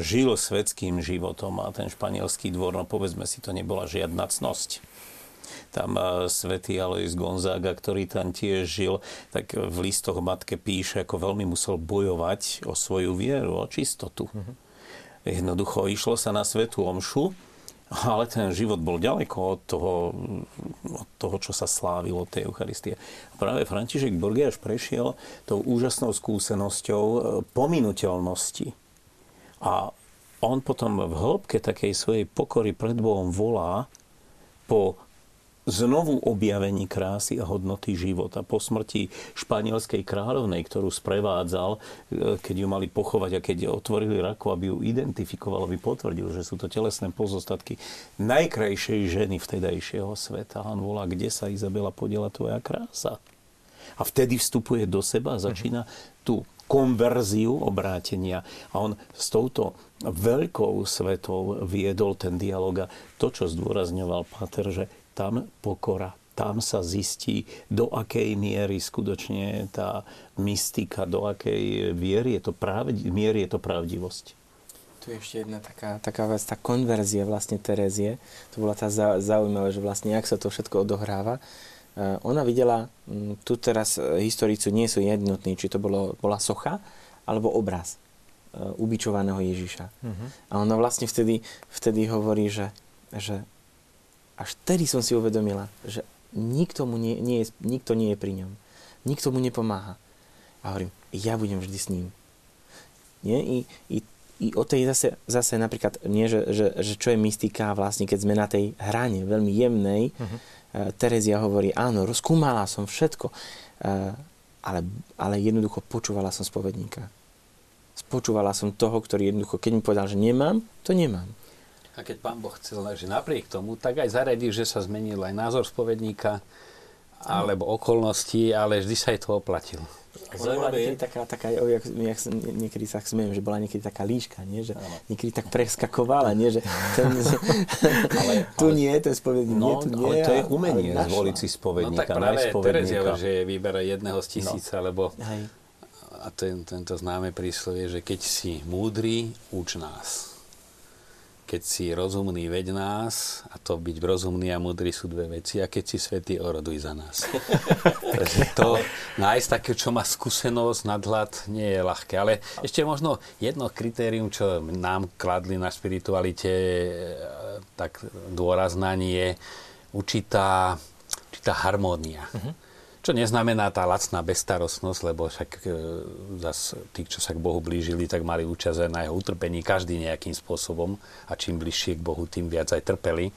žil svetským životom a ten španielský dvor, no povedzme si, to nebola žiadna cnosť tam eh, svätý Alois Gonzaga, ktorý tam tiež žil, tak v listoch matke píše, ako veľmi musel bojovať o svoju vieru, o čistotu. Mm-hmm. Jednoducho išlo sa na svetú omšu, ale ten život bol ďaleko od toho, od toho čo sa slávilo tej Eucharistie. A práve František Borgiaš prešiel tou úžasnou skúsenosťou e, pominuteľnosti. A on potom v hĺbke takej svojej pokory pred Bohom volá po znovu objavení krásy a hodnoty života. Po smrti španielskej kráľovnej, ktorú sprevádzal, e, keď ju mali pochovať a keď otvorili raku, aby ju identifikoval, aby potvrdil, že sú to telesné pozostatky najkrajšej ženy vtedajšieho sveta. On volá, kde sa Izabela podiela tvoja krása. A vtedy vstupuje do seba a začína tú konverziu obrátenia. A on s touto veľkou svetou viedol ten dialog a to, čo zdôrazňoval Pater, že tam pokora. Tam sa zistí, do akej miery skutočne tá mystika, do akej viery je to pravdi- miery je to pravdivosť. Tu je ešte jedna taká, taká vec, tá konverzia vlastne Terezie. To bola tá zaujímavé, že vlastne jak sa to všetko odohráva. Uh, ona videla, um, tu teraz e, historici nie sú jednotní, či to bolo, bola socha alebo obraz uh, ubičovaného Ježiša. Uh-huh. A ona vlastne vtedy, vtedy hovorí, že, že až vtedy som si uvedomila, že nikto, mu nie, nie je, nikto nie je pri ňom. Nikto mu nepomáha. A hovorím, ja budem vždy s ním. Nie? I, i, i o tej zase, zase napríklad, nie, že, že, že čo je mystika vlastne, keď sme na tej hrane veľmi jemnej, uh-huh. Terezia hovorí, áno, rozkúmala som všetko, uh, ale, ale jednoducho počúvala som spovedníka. Spočúvala som toho, ktorý jednoducho, keď mi povedal, že nemám, to nemám. A keď pán Boh chcel, že napriek tomu, tak aj zaradí, že sa zmenil aj názor spovedníka, alebo okolnosti, ale vždy sa aj to oplatilo. Zaujímavé je taká, taká jak, jak, niekedy sa smiem, že bola niekedy taká líška, nie? že ano. niekedy tak preskakovala, nie? že ten, ale, tu ale, nie, ten spovedník no, nie, tu nie. Ale to je umenie zvoliť si spovedníka, no tak práve Terezia, že vyberá jedného z tisíca, no. lebo Hej. a ten, tento známe príslovie, že keď si múdry, uč nás keď si rozumný, veď nás, a to byť rozumný a múdry sú dve veci, a keď si svetý, oroduj za nás. Takže to nájsť také, čo má skúsenosť, nadhľad, nie je ľahké. Ale ešte možno jedno kritérium, čo nám kladli na spiritualite, e, tak dôraznanie, určitá, určitá harmónia. Uh-huh. Čo neznamená tá lacná bestarostnosť, lebo však e, zas tí, čo sa k Bohu blížili, tak mali účasť aj na jeho utrpení, každý nejakým spôsobom a čím bližšie k Bohu, tým viac aj trpeli.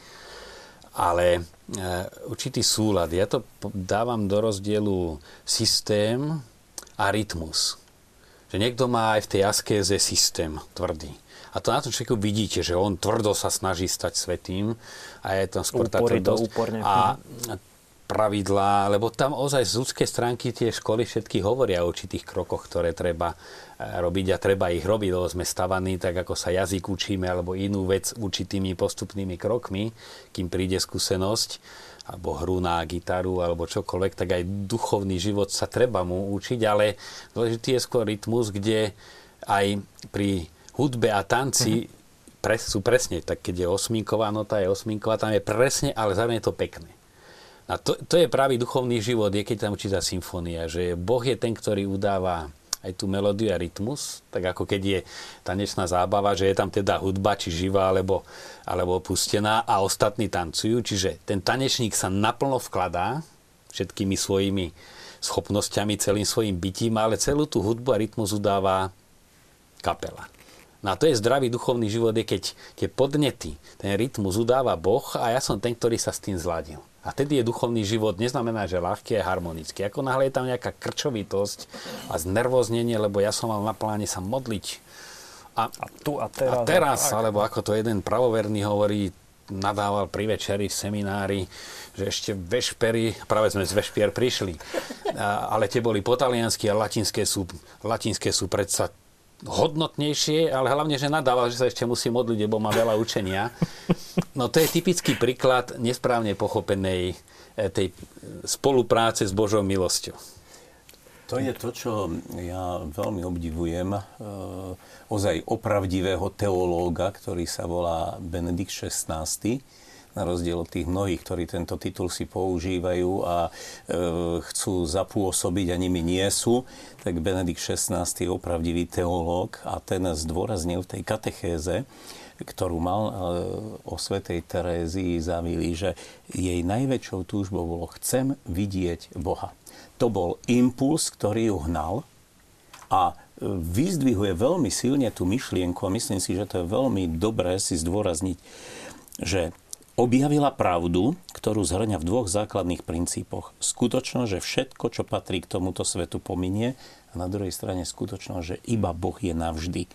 Ale e, určitý súlad, ja to dávam do rozdielu systém a rytmus. Že niekto má aj v tej askéze systém tvrdý. A to na tom človeku vidíte, že on tvrdo sa snaží stať svetým a je tam skôr tá tvrdosť. A mhm pravidlá, lebo tam ozaj z ľudskej stránky tie školy všetky hovoria o určitých krokoch, ktoré treba e, robiť a treba ich robiť, lebo sme stavaní tak, ako sa jazyk učíme, alebo inú vec určitými postupnými krokmi, kým príde skúsenosť, alebo hru na gitaru, alebo čokoľvek, tak aj duchovný život sa treba mu učiť, ale dôležitý je skôr rytmus, kde aj pri hudbe a tanci mm-hmm. sú presne, tak keď je osminková nota, je osminková, tam je presne, ale zároveň je to pekné. A to, to je pravý duchovný život, je keď tam určitá symfónia, že Boh je ten, ktorý udáva aj tú melódiu a rytmus, tak ako keď je tanečná zábava, že je tam teda hudba, či živá, alebo, alebo opustená a ostatní tancujú, čiže ten tanečník sa naplno vkladá všetkými svojimi schopnosťami, celým svojim bytím, ale celú tú hudbu a rytmus udáva kapela. No a to je zdravý duchovný život, je keď tie podnety, ten rytmus udáva Boh a ja som ten, ktorý sa s tým zladil. A tedy je duchovný život, neznamená, že ľahký a harmonický. Ako náhle je tam nejaká krčovitosť a znervoznenie, lebo ja som mal na pláne sa modliť. A, a tu a teraz. A teraz, a alebo ako to jeden pravoverný hovorí, nadával pri večeri v seminári, že ešte vešpery, práve sme z vešpier prišli, a, ale tie boli po taliansky a latinské sú, latinské sú predsa hodnotnejšie, ale hlavne, že nadával, že sa ešte musí modliť, lebo má veľa učenia. No to je typický príklad nesprávne pochopenej eh, tej spolupráce s Božou milosťou. To je to, čo ja veľmi obdivujem. E, ozaj opravdivého teológa, ktorý sa volá Benedikt XVI na rozdiel od tých mnohých, ktorí tento titul si používajú a e, chcú zapôsobiť a nimi nie sú, tak Benedikt XVI je opravdivý teológ a ten zdôraznil v tej katechéze, ktorú mal e, o svetej Terézii zavili, že jej najväčšou túžbou bolo chcem vidieť Boha. To bol impuls, ktorý ju hnal a e, vyzdvihuje veľmi silne tú myšlienku a myslím si, že to je veľmi dobré si zdôrazniť, že objavila pravdu, ktorú zhrňa v dvoch základných princípoch. Skutočnosť, že všetko, čo patrí k tomuto svetu, pominie a na druhej strane skutočnosť, že iba Boh je navždy.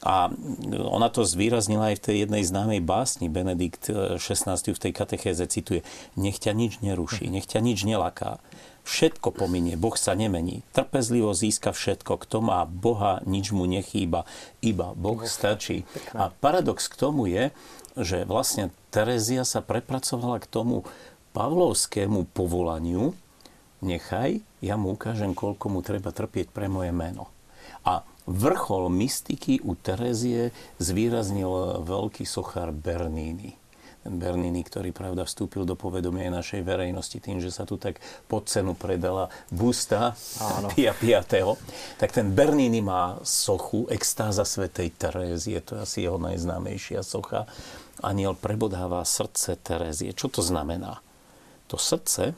A ona to zvýraznila aj v tej jednej známej básni. Benedikt XVI v tej katechéze cituje Nech ťa nič neruší, nech ťa nič nelaká. Všetko pominie, Boh sa nemení. Trpezlivo získa všetko. Kto má Boha, nič mu nechýba. Iba Boh stačí. A paradox k tomu je, že vlastne Terezia sa prepracovala k tomu pavlovskému povolaniu, nechaj, ja mu ukážem, koľko mu treba trpieť pre moje meno. A vrchol mystiky u Terezie zvýraznil veľký sochár Bernini. Ten Bernini, ktorý pravda vstúpil do povedomia našej verejnosti tým, že sa tu tak pod cenu predala busta Áno. Pia Piatého. Tak ten Bernini má sochu, extáza svetej Terézie, to je asi jeho najznámejšia socha aniel prebodáva srdce Terezie. Čo to znamená? To srdce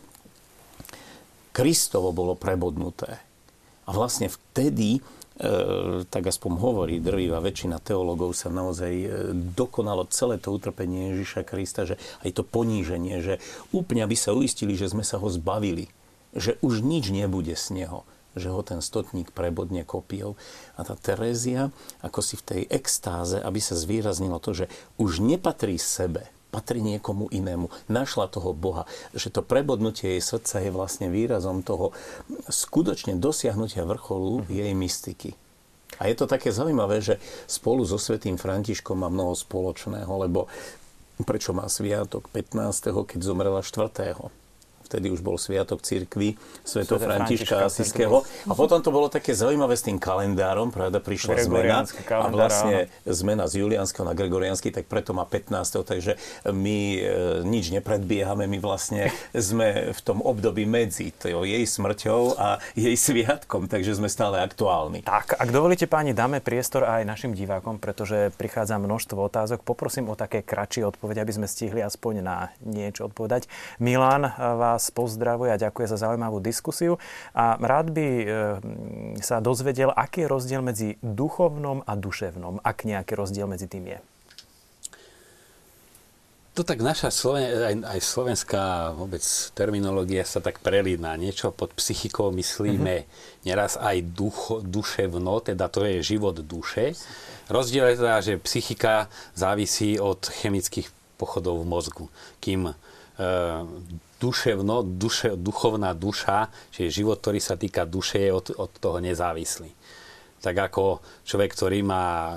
Kristovo bolo prebodnuté. A vlastne vtedy, e, tak aspoň hovorí drvivá väčšina teológov, sa naozaj e, dokonalo celé to utrpenie Ježiša Krista, že aj to poníženie, že úplne aby sa uistili, že sme sa ho zbavili, že už nič nebude z neho že ho ten stotník prebodne kopiou. A tá Terézia, ako si v tej extáze, aby sa zvýraznilo to, že už nepatrí sebe, patrí niekomu inému. Našla toho Boha. Že to prebodnutie jej srdca je vlastne výrazom toho skutočne dosiahnutia vrcholu mm. jej mystiky. A je to také zaujímavé, že spolu so svetým Františkom má mnoho spoločného, lebo prečo má sviatok 15., keď zomrela 4. vtedy už bol sviatok cirkvi Sveto Františka Asiského. A potom to bolo také zaujímavé s tým kalendárom, pravda, prišla zmena a vlastne zmena z julianského na gregoriánsky, tak preto má 15. Takže my e, nič nepredbiehame, my vlastne sme v tom období medzi to jej smrťou a jej sviatkom, takže sme stále aktuálni. Tak, ak dovolíte páni, dáme priestor aj našim divákom, pretože prichádza množstvo otázok. Poprosím o také kratšie odpovede, aby sme stihli aspoň na niečo odpovedať. Milan vás pozdravuje a ďakuje za zaujímavú diskusiu a rád by e, sa dozvedel, aký je rozdiel medzi duchovnom a duševnom, ak nejaký rozdiel medzi tým je. To tak naša Sloven- aj, aj slovenská vôbec terminológia sa tak prelína. Niečo pod psychikou myslíme mm-hmm. neraz aj ducho, duševno, teda to je život duše. Rozdiel je teda, že psychika závisí od chemických pochodov v mozgu, kým e, duševno, duše, duchovná duša, čiže život, ktorý sa týka duše, je od, od toho nezávislý. Tak ako človek, ktorý má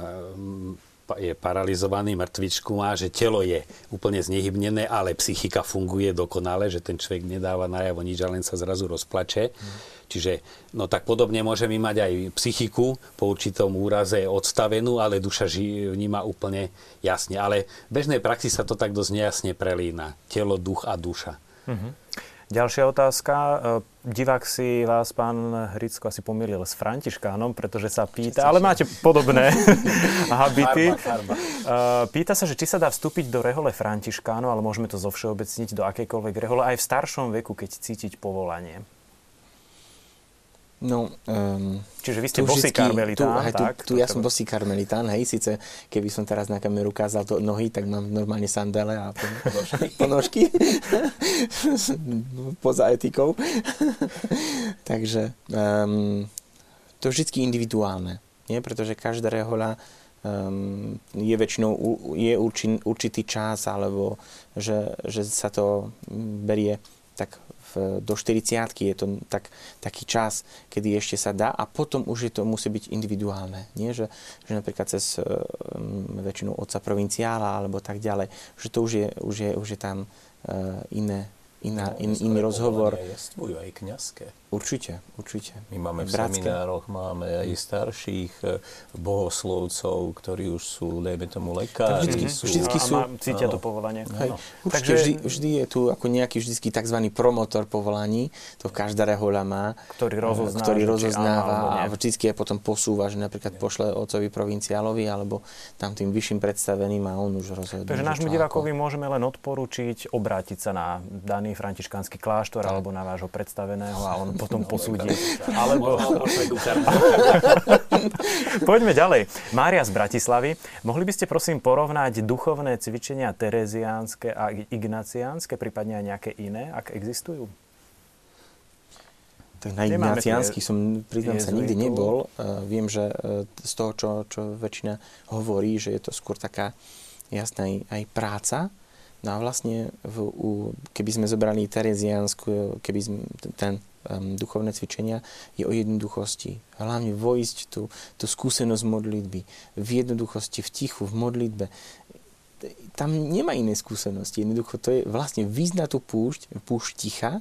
je paralizovaný, mŕtvičku má, že telo je úplne znehybnené, ale psychika funguje dokonale, že ten človek nedáva najavo nič a len sa zrazu rozplače. Mm. Čiže, no tak podobne môžeme mať aj psychiku po určitom úraze odstavenú, ale duša ži- vníma úplne jasne. Ale v bežnej praxi sa to tak dosť nejasne prelína. Telo, duch a duša. Mm-hmm. Ďalšia otázka. E, divák si vás, pán Hricko, asi pomýlil s Františkánom, pretože sa pýta, ale máte podobné habity. Farba, farba. E, pýta sa, že či sa dá vstúpiť do rehole Františkánov, ale môžeme to zovšeobecniť do akejkoľvek rehole aj v staršom veku, keď cítiť povolanie. No, um, Čiže vy ste bosý karmelitán, tu, tak? Tu, tu ja som bosý karmelitán, hej, síce keby som teraz na kameru ukázal to nohy, tak mám normálne sandele a ponožky poza etikou. Takže um, to je vždy individuálne, nie? pretože každá rehoľa um, je väčšinou je určin, určitý čas, alebo že, že sa to berie tak do 40 je to tak, taký čas, kedy ešte sa dá a potom už je to musí byť individuálne. Nie? Že, že napríklad cez um, väčšinu otca provinciála alebo tak ďalej, že to už je, už je, už je tam uh, iné, iná, no, in, iný rozhovor. Jestvujú aj kniazské. Určite, určite. My máme v Bratské. seminároch, máme aj starších eh, bohoslovcov, ktorí už sú, dajme tomu, lekári. Vždycky sú. Vždycky sú. A, a cítia to povolanie. Hej. Určite Takže... vždy, vždy je tu ako nejaký vždycky tzv. promotor povolaní, to každá rehoľa má, ktorý eh, rozoznáva, ktorý rozoznáva a vždycky je potom posúva, že napríklad pošle otcovi provinciálovi alebo tam tým vyšším predstaveným a on už rozhodne. Takže nášmu divákovi môžeme len odporučiť obrátiť sa na daný františkánsky kláštor tak. alebo na vášho predstaveného a on potom posúdi. Alebo... Poďme ďalej. Mária z Bratislavy. Mohli by ste prosím porovnať duchovné cvičenia tereziánske a ignaciánske, prípadne aj nejaké iné, ak existujú? Tak na ignaciánsky som, priznám sa, nikdy nebol. Uh, viem, že uh, z toho, čo, čo väčšina hovorí, že je to skôr taká jasná aj, aj práca. No a vlastne, v, u, keby sme zobrali Tereziánsku, keby sme ten um, duchovné cvičenia je o jednoduchosti. Hlavne vojsť tú, tú skúsenosť modlitby. V jednoduchosti, v tichu, v modlitbe. Tam nemá iné skúsenosti. Jednoducho to je vlastne význať tú púšť, púšť ticha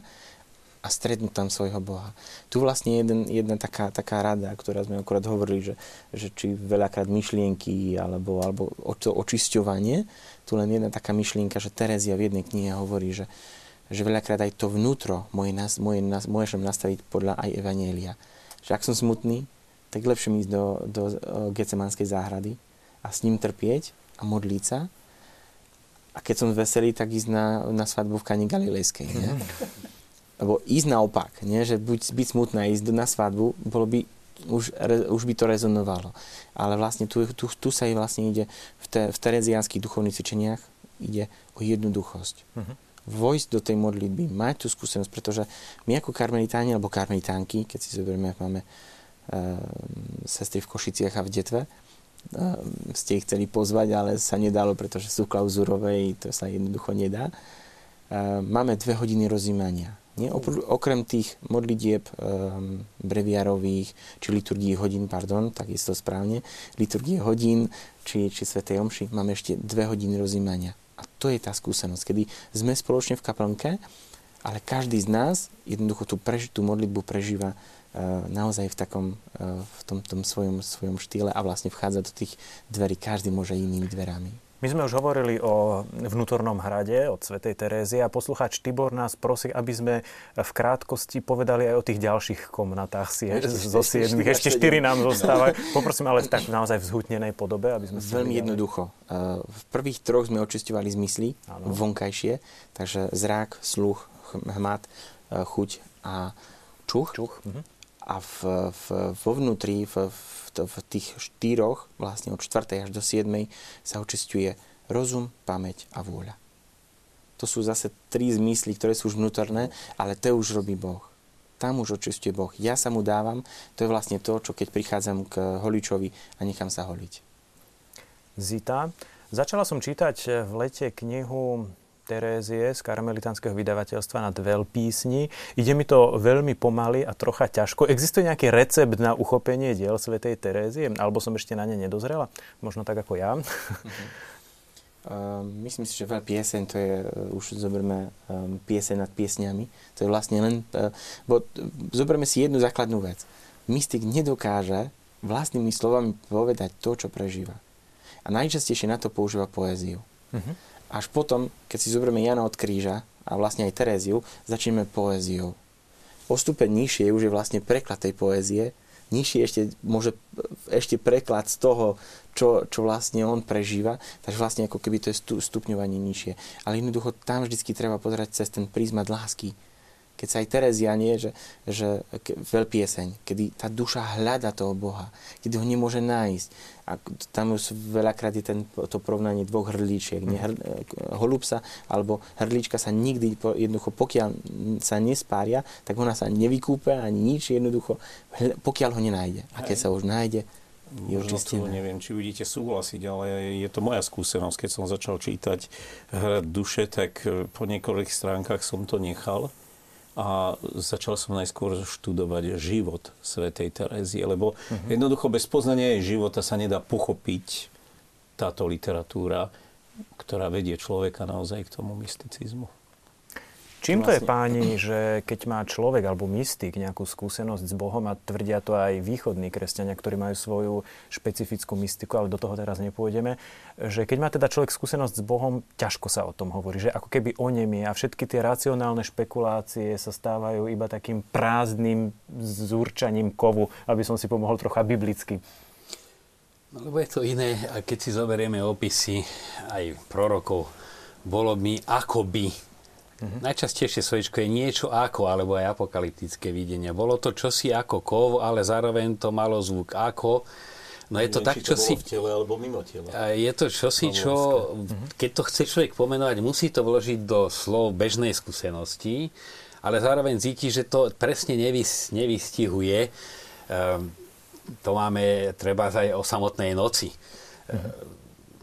a stretnúť tam svojho Boha. Tu vlastne jeden, jedna taká, taká rada, ktorá sme akorát hovorili, že, že či veľakrát myšlienky alebo, alebo to očisťovanie, tu len jedna taká myšlienka, že Terezia v jednej knihe hovorí, že, že veľakrát aj to vnútro moje, moje, môžem nastaviť podľa aj Evanielia. Že ak som smutný, tak lepšie ísť do, do Gecemanskej záhrady a s ním trpieť a modliť sa. A keď som veselý, tak ísť na, na svadbu v Kani Galilejskej. Nie? Lebo ísť naopak, nie? že buď, byť smutná, ísť na svadbu, bolo by, už, už by to rezonovalo. Ale vlastne tu, tu, tu sa vlastne ide v, te, v tereziánskych duchovných cvičeniach ide o jednoduchosť. Uh-huh vojsť do tej modlitby, mať tú skúsenosť, pretože my ako karmelitáni alebo karmelitánky, keď si zoberieme, máme uh, sestry v Košiciach a v Detve, uh, ste ich chceli pozvať, ale sa nedalo, pretože sú klauzurovej, to sa jednoducho nedá. Uh, máme dve hodiny rozímania. Nie? Okrem tých modlitieb um, breviárových, či liturgii hodín, pardon, tak je to správne, liturgie hodín, či, či Svetej Omši, máme ešte dve hodiny rozímania. To je tá skúsenosť, kedy sme spoločne v kaplnke ale každý z nás jednoducho tú, preži- tú modlitbu prežíva uh, naozaj v takom, uh, v tom, tom svojom, svojom štýle a vlastne vchádza do tých dverí, každý môže inými dverami. My sme už hovorili o vnútornom hrade od Svetej Terézie a poslucháč Tibor nás prosí, aby sme v krátkosti povedali aj o tých ďalších komnatách sie, ešte, zo siedmých. Ešte štyri nám zostávajú. Poprosím ale v tak naozaj vzhutnenej podobe, aby sme Veľmi jednoducho. Eh, v prvých troch sme očisťovali zmysly, ano. vonkajšie, takže zrák, sluch, hmat, eh, chuť a čuch. čuch. Mhm. A v, v, vo vnútri, v, v v tých štyroch, vlastne od 4. až do 7. sa očistuje rozum, pamäť a vôľa. To sú zase tri zmysly, ktoré sú už vnútorné, ale to už robí Boh. Tam už očistuje Boh. Ja sa mu dávam, to je vlastne to, čo keď prichádzam k holičovi a nechám sa holiť. Zita, začala som čítať v lete knihu Terézie z karmelitánskeho vydavateľstva na dvel písni. Ide mi to veľmi pomaly a trocha ťažko. Existuje nejaký recept na uchopenie diel svätej Terézie? Alebo som ešte na ne nedozrela? Možno tak ako ja. Uh, myslím si, že veľa pieseň, to je, uh, už zoberme um, pieseň nad piesňami, to je vlastne len, uh, bo zoberme si jednu základnú vec. Mystik nedokáže vlastnými slovami povedať to, čo prežíva. A najčastejšie na to používa poéziu. Uh-huh. Až potom, keď si zoberieme Jana od kríža a vlastne aj Teréziu, začneme poéziou. O stupeň nižšie už je vlastne preklad tej poézie, nižšie ešte môže ešte preklad z toho, čo, čo vlastne on prežíva, takže vlastne ako keby to je stupňovanie nižšie. Ale jednoducho tam vždycky treba pozerať cez ten prízmat lásky, keď sa aj Terezia nie, že, že veľpieseň, kedy tá duša hľada toho Boha, kedy ho nemôže nájsť. A tam už veľakrát je ten, to porovnanie dvoch hrdličiek. Nie, hr, holubsa alebo hrdlička sa nikdy, jednoducho, pokiaľ sa nespária, tak ona sa nevykúpe ani nič, jednoducho, pokiaľ ho nenájde. A keď sa už nájde, Možno tu neviem, či budete súhlasiť, ale je to moja skúsenosť. Keď som začal čítať Hrad duše, tak po niekoľkých stránkach som to nechal a začal som najskôr študovať život svätej Terezie, lebo uh-huh. jednoducho bez poznania jej života sa nedá pochopiť táto literatúra, ktorá vedie človeka naozaj k tomu mysticizmu. Čím to je, páni, že keď má človek alebo mystik nejakú skúsenosť s Bohom a tvrdia to aj východní kresťania, ktorí majú svoju špecifickú mystiku, ale do toho teraz nepôjdeme, že keď má teda človek skúsenosť s Bohom, ťažko sa o tom hovorí, že ako keby o nemie a všetky tie racionálne špekulácie sa stávajú iba takým prázdnym zúrčaním kovu, aby som si pomohol trocha biblicky. No, lebo je to iné, a keď si zoberieme opisy aj prorokov, bolo mi akoby Uh-huh. Najčastejšie slovičko je niečo ako, alebo aj apokalyptické videnie. Bolo to čosi ako kov, ale zároveň to malo zvuk ako. No je to tak, čo si... v tele alebo mimo tela. Je to čosi, čo, mhm. keď to chce človek pomenovať, musí to vložiť do slov bežnej skúsenosti, ale zároveň cíti, že to presne nevys, nevystihuje. Um, to máme treba aj o samotnej noci. Uh-huh.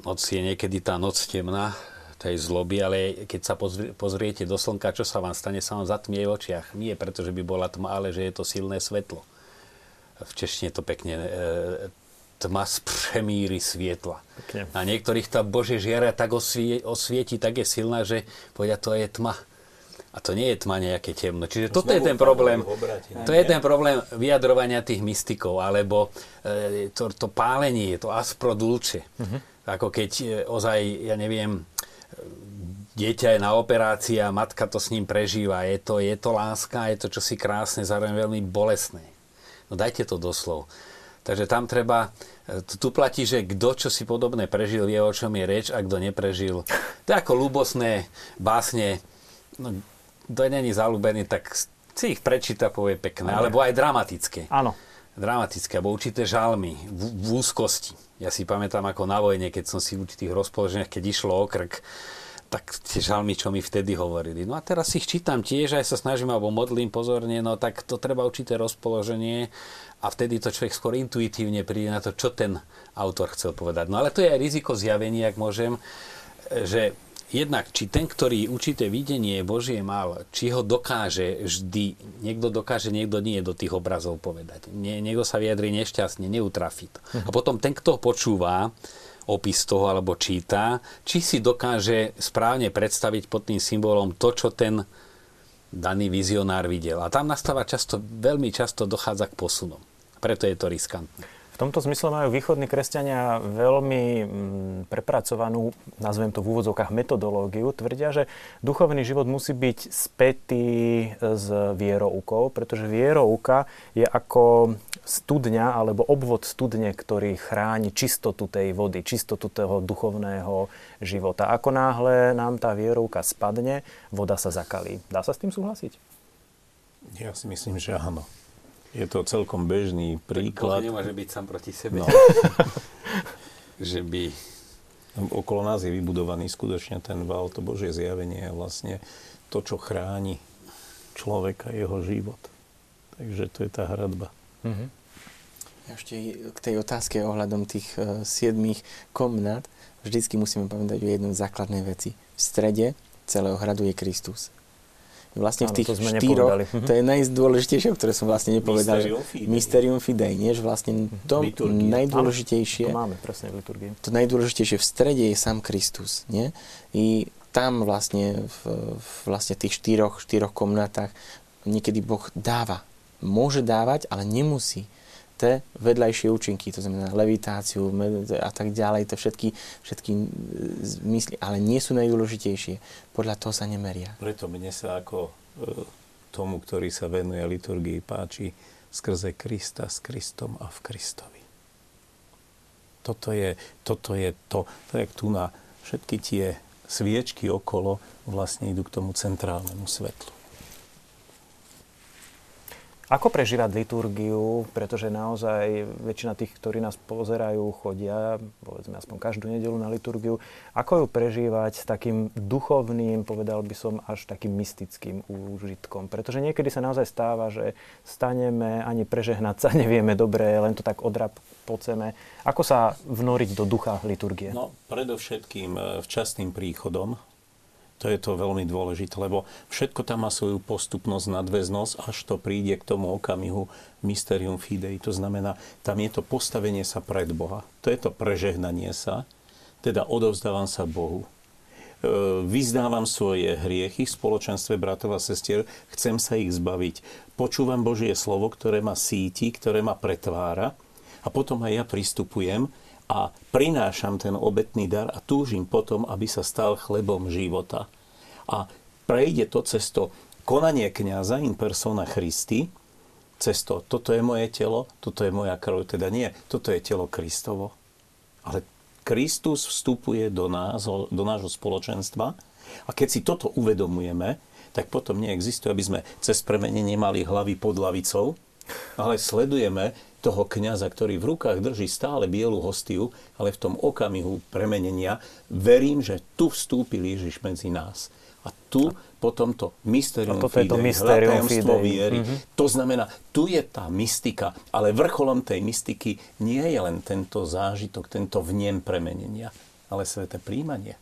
Noc je niekedy tá noc temná, tej zloby, ale keď sa pozriete do slnka, čo sa vám stane, sa vám zatmie v očiach. Nie preto, že by bola tma, ale že je to silné svetlo. V češtine to pekne e, tma z premíry svietla. Pekne. A niektorých tá Bože žiara tak osvie, osvieti, tak je silná, že povedia, to je tma. A to nie je tma nejaké temno. Čiže toto je ten problém. To je ten problém vyjadrovania tých mystikov, alebo e, to, to pálenie, to aspro dulce. Uh-huh. Ako keď e, ozaj, ja neviem, dieťa je na operácii a matka to s ním prežíva. Je to, je to láska, je to čosi krásne, zároveň veľmi bolestné. No dajte to doslov. Takže tam treba, tu platí, že kto čo si podobné prežil, vie o čom je reč a kto neprežil. To je ako ľúbosné básne, no, kto není zalúbený, tak si ich prečíta, povie pekné, alebo aj dramatické. Áno. Dramatické, alebo určité žalmy v, v úzkosti. Ja si pamätám ako na vojne, keď som si v určitých rozpoloženiach, keď išlo o krk, tak tie žalmy, čo mi vtedy hovorili. No a teraz ich čítam tiež, aj sa snažím, alebo modlím pozorne, no tak to treba určité rozpoloženie a vtedy to človek skôr intuitívne príde na to, čo ten autor chcel povedať. No ale to je aj riziko zjavenia, ak môžem, že jednak, či ten, ktorý určité videnie Božie mal, či ho dokáže vždy, niekto dokáže, niekto nie do tých obrazov povedať. Nie, niekto sa vyjadri nešťastne, neutrafí to. A potom ten, kto počúva, opis toho alebo číta, či si dokáže správne predstaviť pod tým symbolom to, čo ten daný vizionár videl. A tam nastáva často, veľmi často dochádza k posunom. Preto je to riskantné. V tomto zmysle majú východní kresťania veľmi mm, prepracovanú, nazvem to v úvodzovkách, metodológiu. Tvrdia, že duchovný život musí byť spätý s vieroukou, pretože vierouka je ako studňa alebo obvod studne, ktorý chráni čistotu tej vody, čistotu toho duchovného života. Ako náhle nám tá vierouka spadne, voda sa zakalí. Dá sa s tým súhlasiť? Ja si myslím, že áno. Je to celkom bežný príklad. Tak nemôže byť sám proti sebe. No. že by... Okolo nás je vybudovaný skutočne ten val, to Božie zjavenie je vlastne to, čo chráni človeka, jeho život. Takže to je tá hradba. Mm-hmm. Ešte k tej otázke ohľadom tých uh, siedmých komnát vždycky musíme pamätať o jednom základnej veci. V strede celého hradu je Kristus vlastne v tých to štyroch, to je najdôležitejšie, ktoré som vlastne nepovedal. Mysterium Fidei. Mysterium Fidei, nie? Že vlastne to Liturgia. najdôležitejšie, to máme presne v liturgii. To najdôležitejšie v strede je sám Kristus, nie? I tam vlastne v, v vlastne tých štyroch, štyroch komnatách niekedy Boh dáva. Môže dávať, ale nemusí tie vedľajšie účinky, to znamená levitáciu a tak ďalej, to všetky, všetky zmysly, ale nie sú najdôležitejšie. Podľa toho sa nemeria. Preto mne sa ako e, tomu, ktorý sa venuje liturgii, páči skrze Krista s Kristom a v Kristovi. Toto je, toto je to, tak tu na všetky tie sviečky okolo vlastne idú k tomu centrálnemu svetlu. Ako prežívať liturgiu, pretože naozaj väčšina tých, ktorí nás pozerajú, chodia, povedzme aspoň každú nedelu na liturgiu, ako ju prežívať s takým duchovným, povedal by som, až takým mystickým úžitkom. Pretože niekedy sa naozaj stáva, že staneme, ani prežehnať sa nevieme dobre, len to tak odrap poceme. Ako sa vnoriť do ducha liturgie? No, predovšetkým e, včasným príchodom, to je to veľmi dôležité, lebo všetko tam má svoju postupnosť, nadväznosť, až to príde k tomu okamihu mysterium fidei. To znamená, tam je to postavenie sa pred Boha. To je to prežehnanie sa, teda odovzdávam sa Bohu. E, vyzdávam svoje hriechy v spoločenstve bratov a sestier, chcem sa ich zbaviť. Počúvam Božie slovo, ktoré ma síti, ktoré ma pretvára a potom aj ja pristupujem a prinášam ten obetný dar a túžim potom, aby sa stal chlebom života. A prejde to cez to konanie kniaza in persona Christi, cez to, toto je moje telo, toto je moja krv, teda nie, toto je telo Kristovo. Ale Kristus vstupuje do, nás, do nášho spoločenstva a keď si toto uvedomujeme, tak potom neexistuje, aby sme cez premenenie mali hlavy pod lavicou, ale sledujeme toho kňaza, ktorý v rukách drží stále bielu hostiu, ale v tom okamihu premenenia verím, že tu vstúpil Ježiš medzi nás. A tu potom to mysterium fidei, je to mysterium fidei. viery. Mm-hmm. To znamená, tu je tá mystika, ale vrcholom tej mystiky nie je len tento zážitok, tento vnem premenenia, ale sveté príjmanie.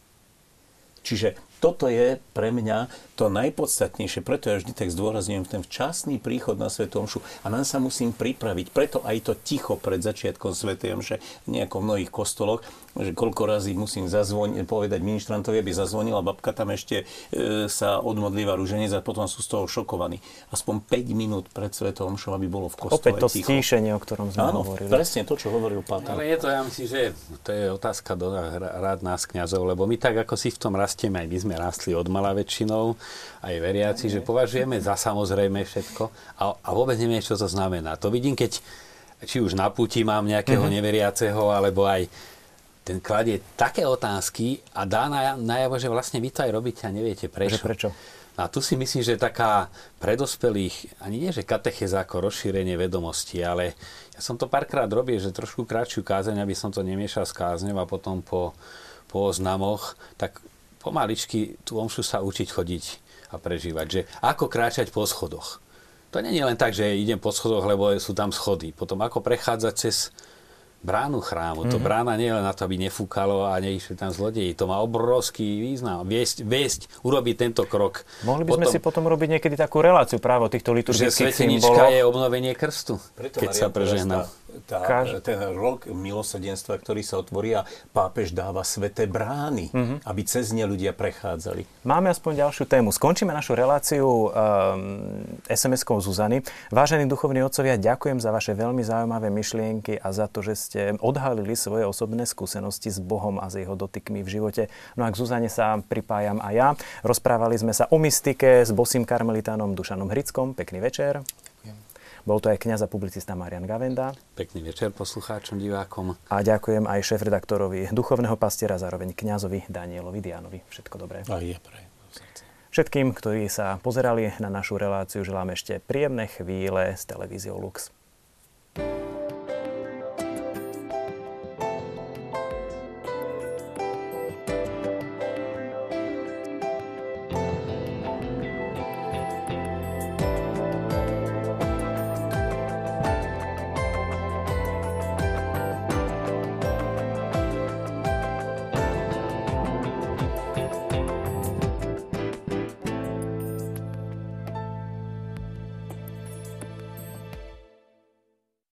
Čiže toto je pre mňa to najpodstatnejšie, preto ja vždy tak zdôrazňujem ten včasný príchod na Svetom Omšu a nám sa musím pripraviť, preto aj to ticho pred začiatkom Svetej Omše, nie ako v mnohých kostoloch, že koľko razy musím zazvoniť, povedať ministrantovi, aby zazvonila, babka tam ešte e, sa odmodlieva rúženec a potom sú z toho šokovaní. Aspoň 5 minút pred Svetom Omšou, aby bolo v kostole Opäť to ticho. stíšenie, o ktorom sme Áno, hovorili. presne to, čo hovoril pán. Ale je to, ja myslím, že to je otázka do rád nás kňazov, lebo my tak, ako si v tom rastieme, aj my sme rástli od mala väčšinou, aj veriaci, že považujeme za samozrejme všetko a, a vôbec nevieme, čo to znamená. To vidím, keď či už na puti mám nejakého mm-hmm. neveriaceho, alebo aj ten kladie také otázky a dá najavo, že vlastne vy to aj robíte a neviete prečo. Že prečo? A tu si myslím, že taká predospelých, ani nie, že katecheza ako rozšírenie vedomosti, ale ja som to párkrát robil, že trošku kratšiu kázeň, aby som to nemiešal s kázňou a potom po, po oznamoch, tak pomaličky tú omšu sa učiť chodiť a prežívať. Že ako kráčať po schodoch. To nie je len tak, že idem po schodoch, lebo sú tam schody. Potom ako prechádzať cez bránu chrámu. Mm-hmm. To mhm. brána nie je len na to, aby nefúkalo a neišli tam zlodeji. To má obrovský význam. Viesť, viesť urobiť tento krok. Mohli by potom, sme si potom robiť niekedy takú reláciu práve o týchto liturgických symboloch. Že je obnovenie krstu, Preto keď Maria sa prežehná. Tá, Kaž... ten rok milosedenstva, ktorý sa otvorí a pápež dáva sveté brány, mm-hmm. aby cez ne ľudia prechádzali. Máme aspoň ďalšiu tému. Skončíme našu reláciu um, SMS-kou Zuzany. Vážení duchovní otcovia, ďakujem za vaše veľmi zaujímavé myšlienky a za to, že ste odhalili svoje osobné skúsenosti s Bohom a s jeho dotykmi v živote. No a k Zuzane sa pripájam aj ja. Rozprávali sme sa o mystike s bosým karmelitánom Dušanom Hrickom. Pekný večer. Bol to aj kniaz a publicista Marian Gavenda. Pekný večer poslucháčom, divákom. A ďakujem aj šéf-redaktorovi duchovného pastiera, zároveň kňazovi Danielovi Dianovi. Všetko dobré. A je pre. Všetkým, ktorí sa pozerali na našu reláciu, želám ešte príjemné chvíle s televíziou Lux.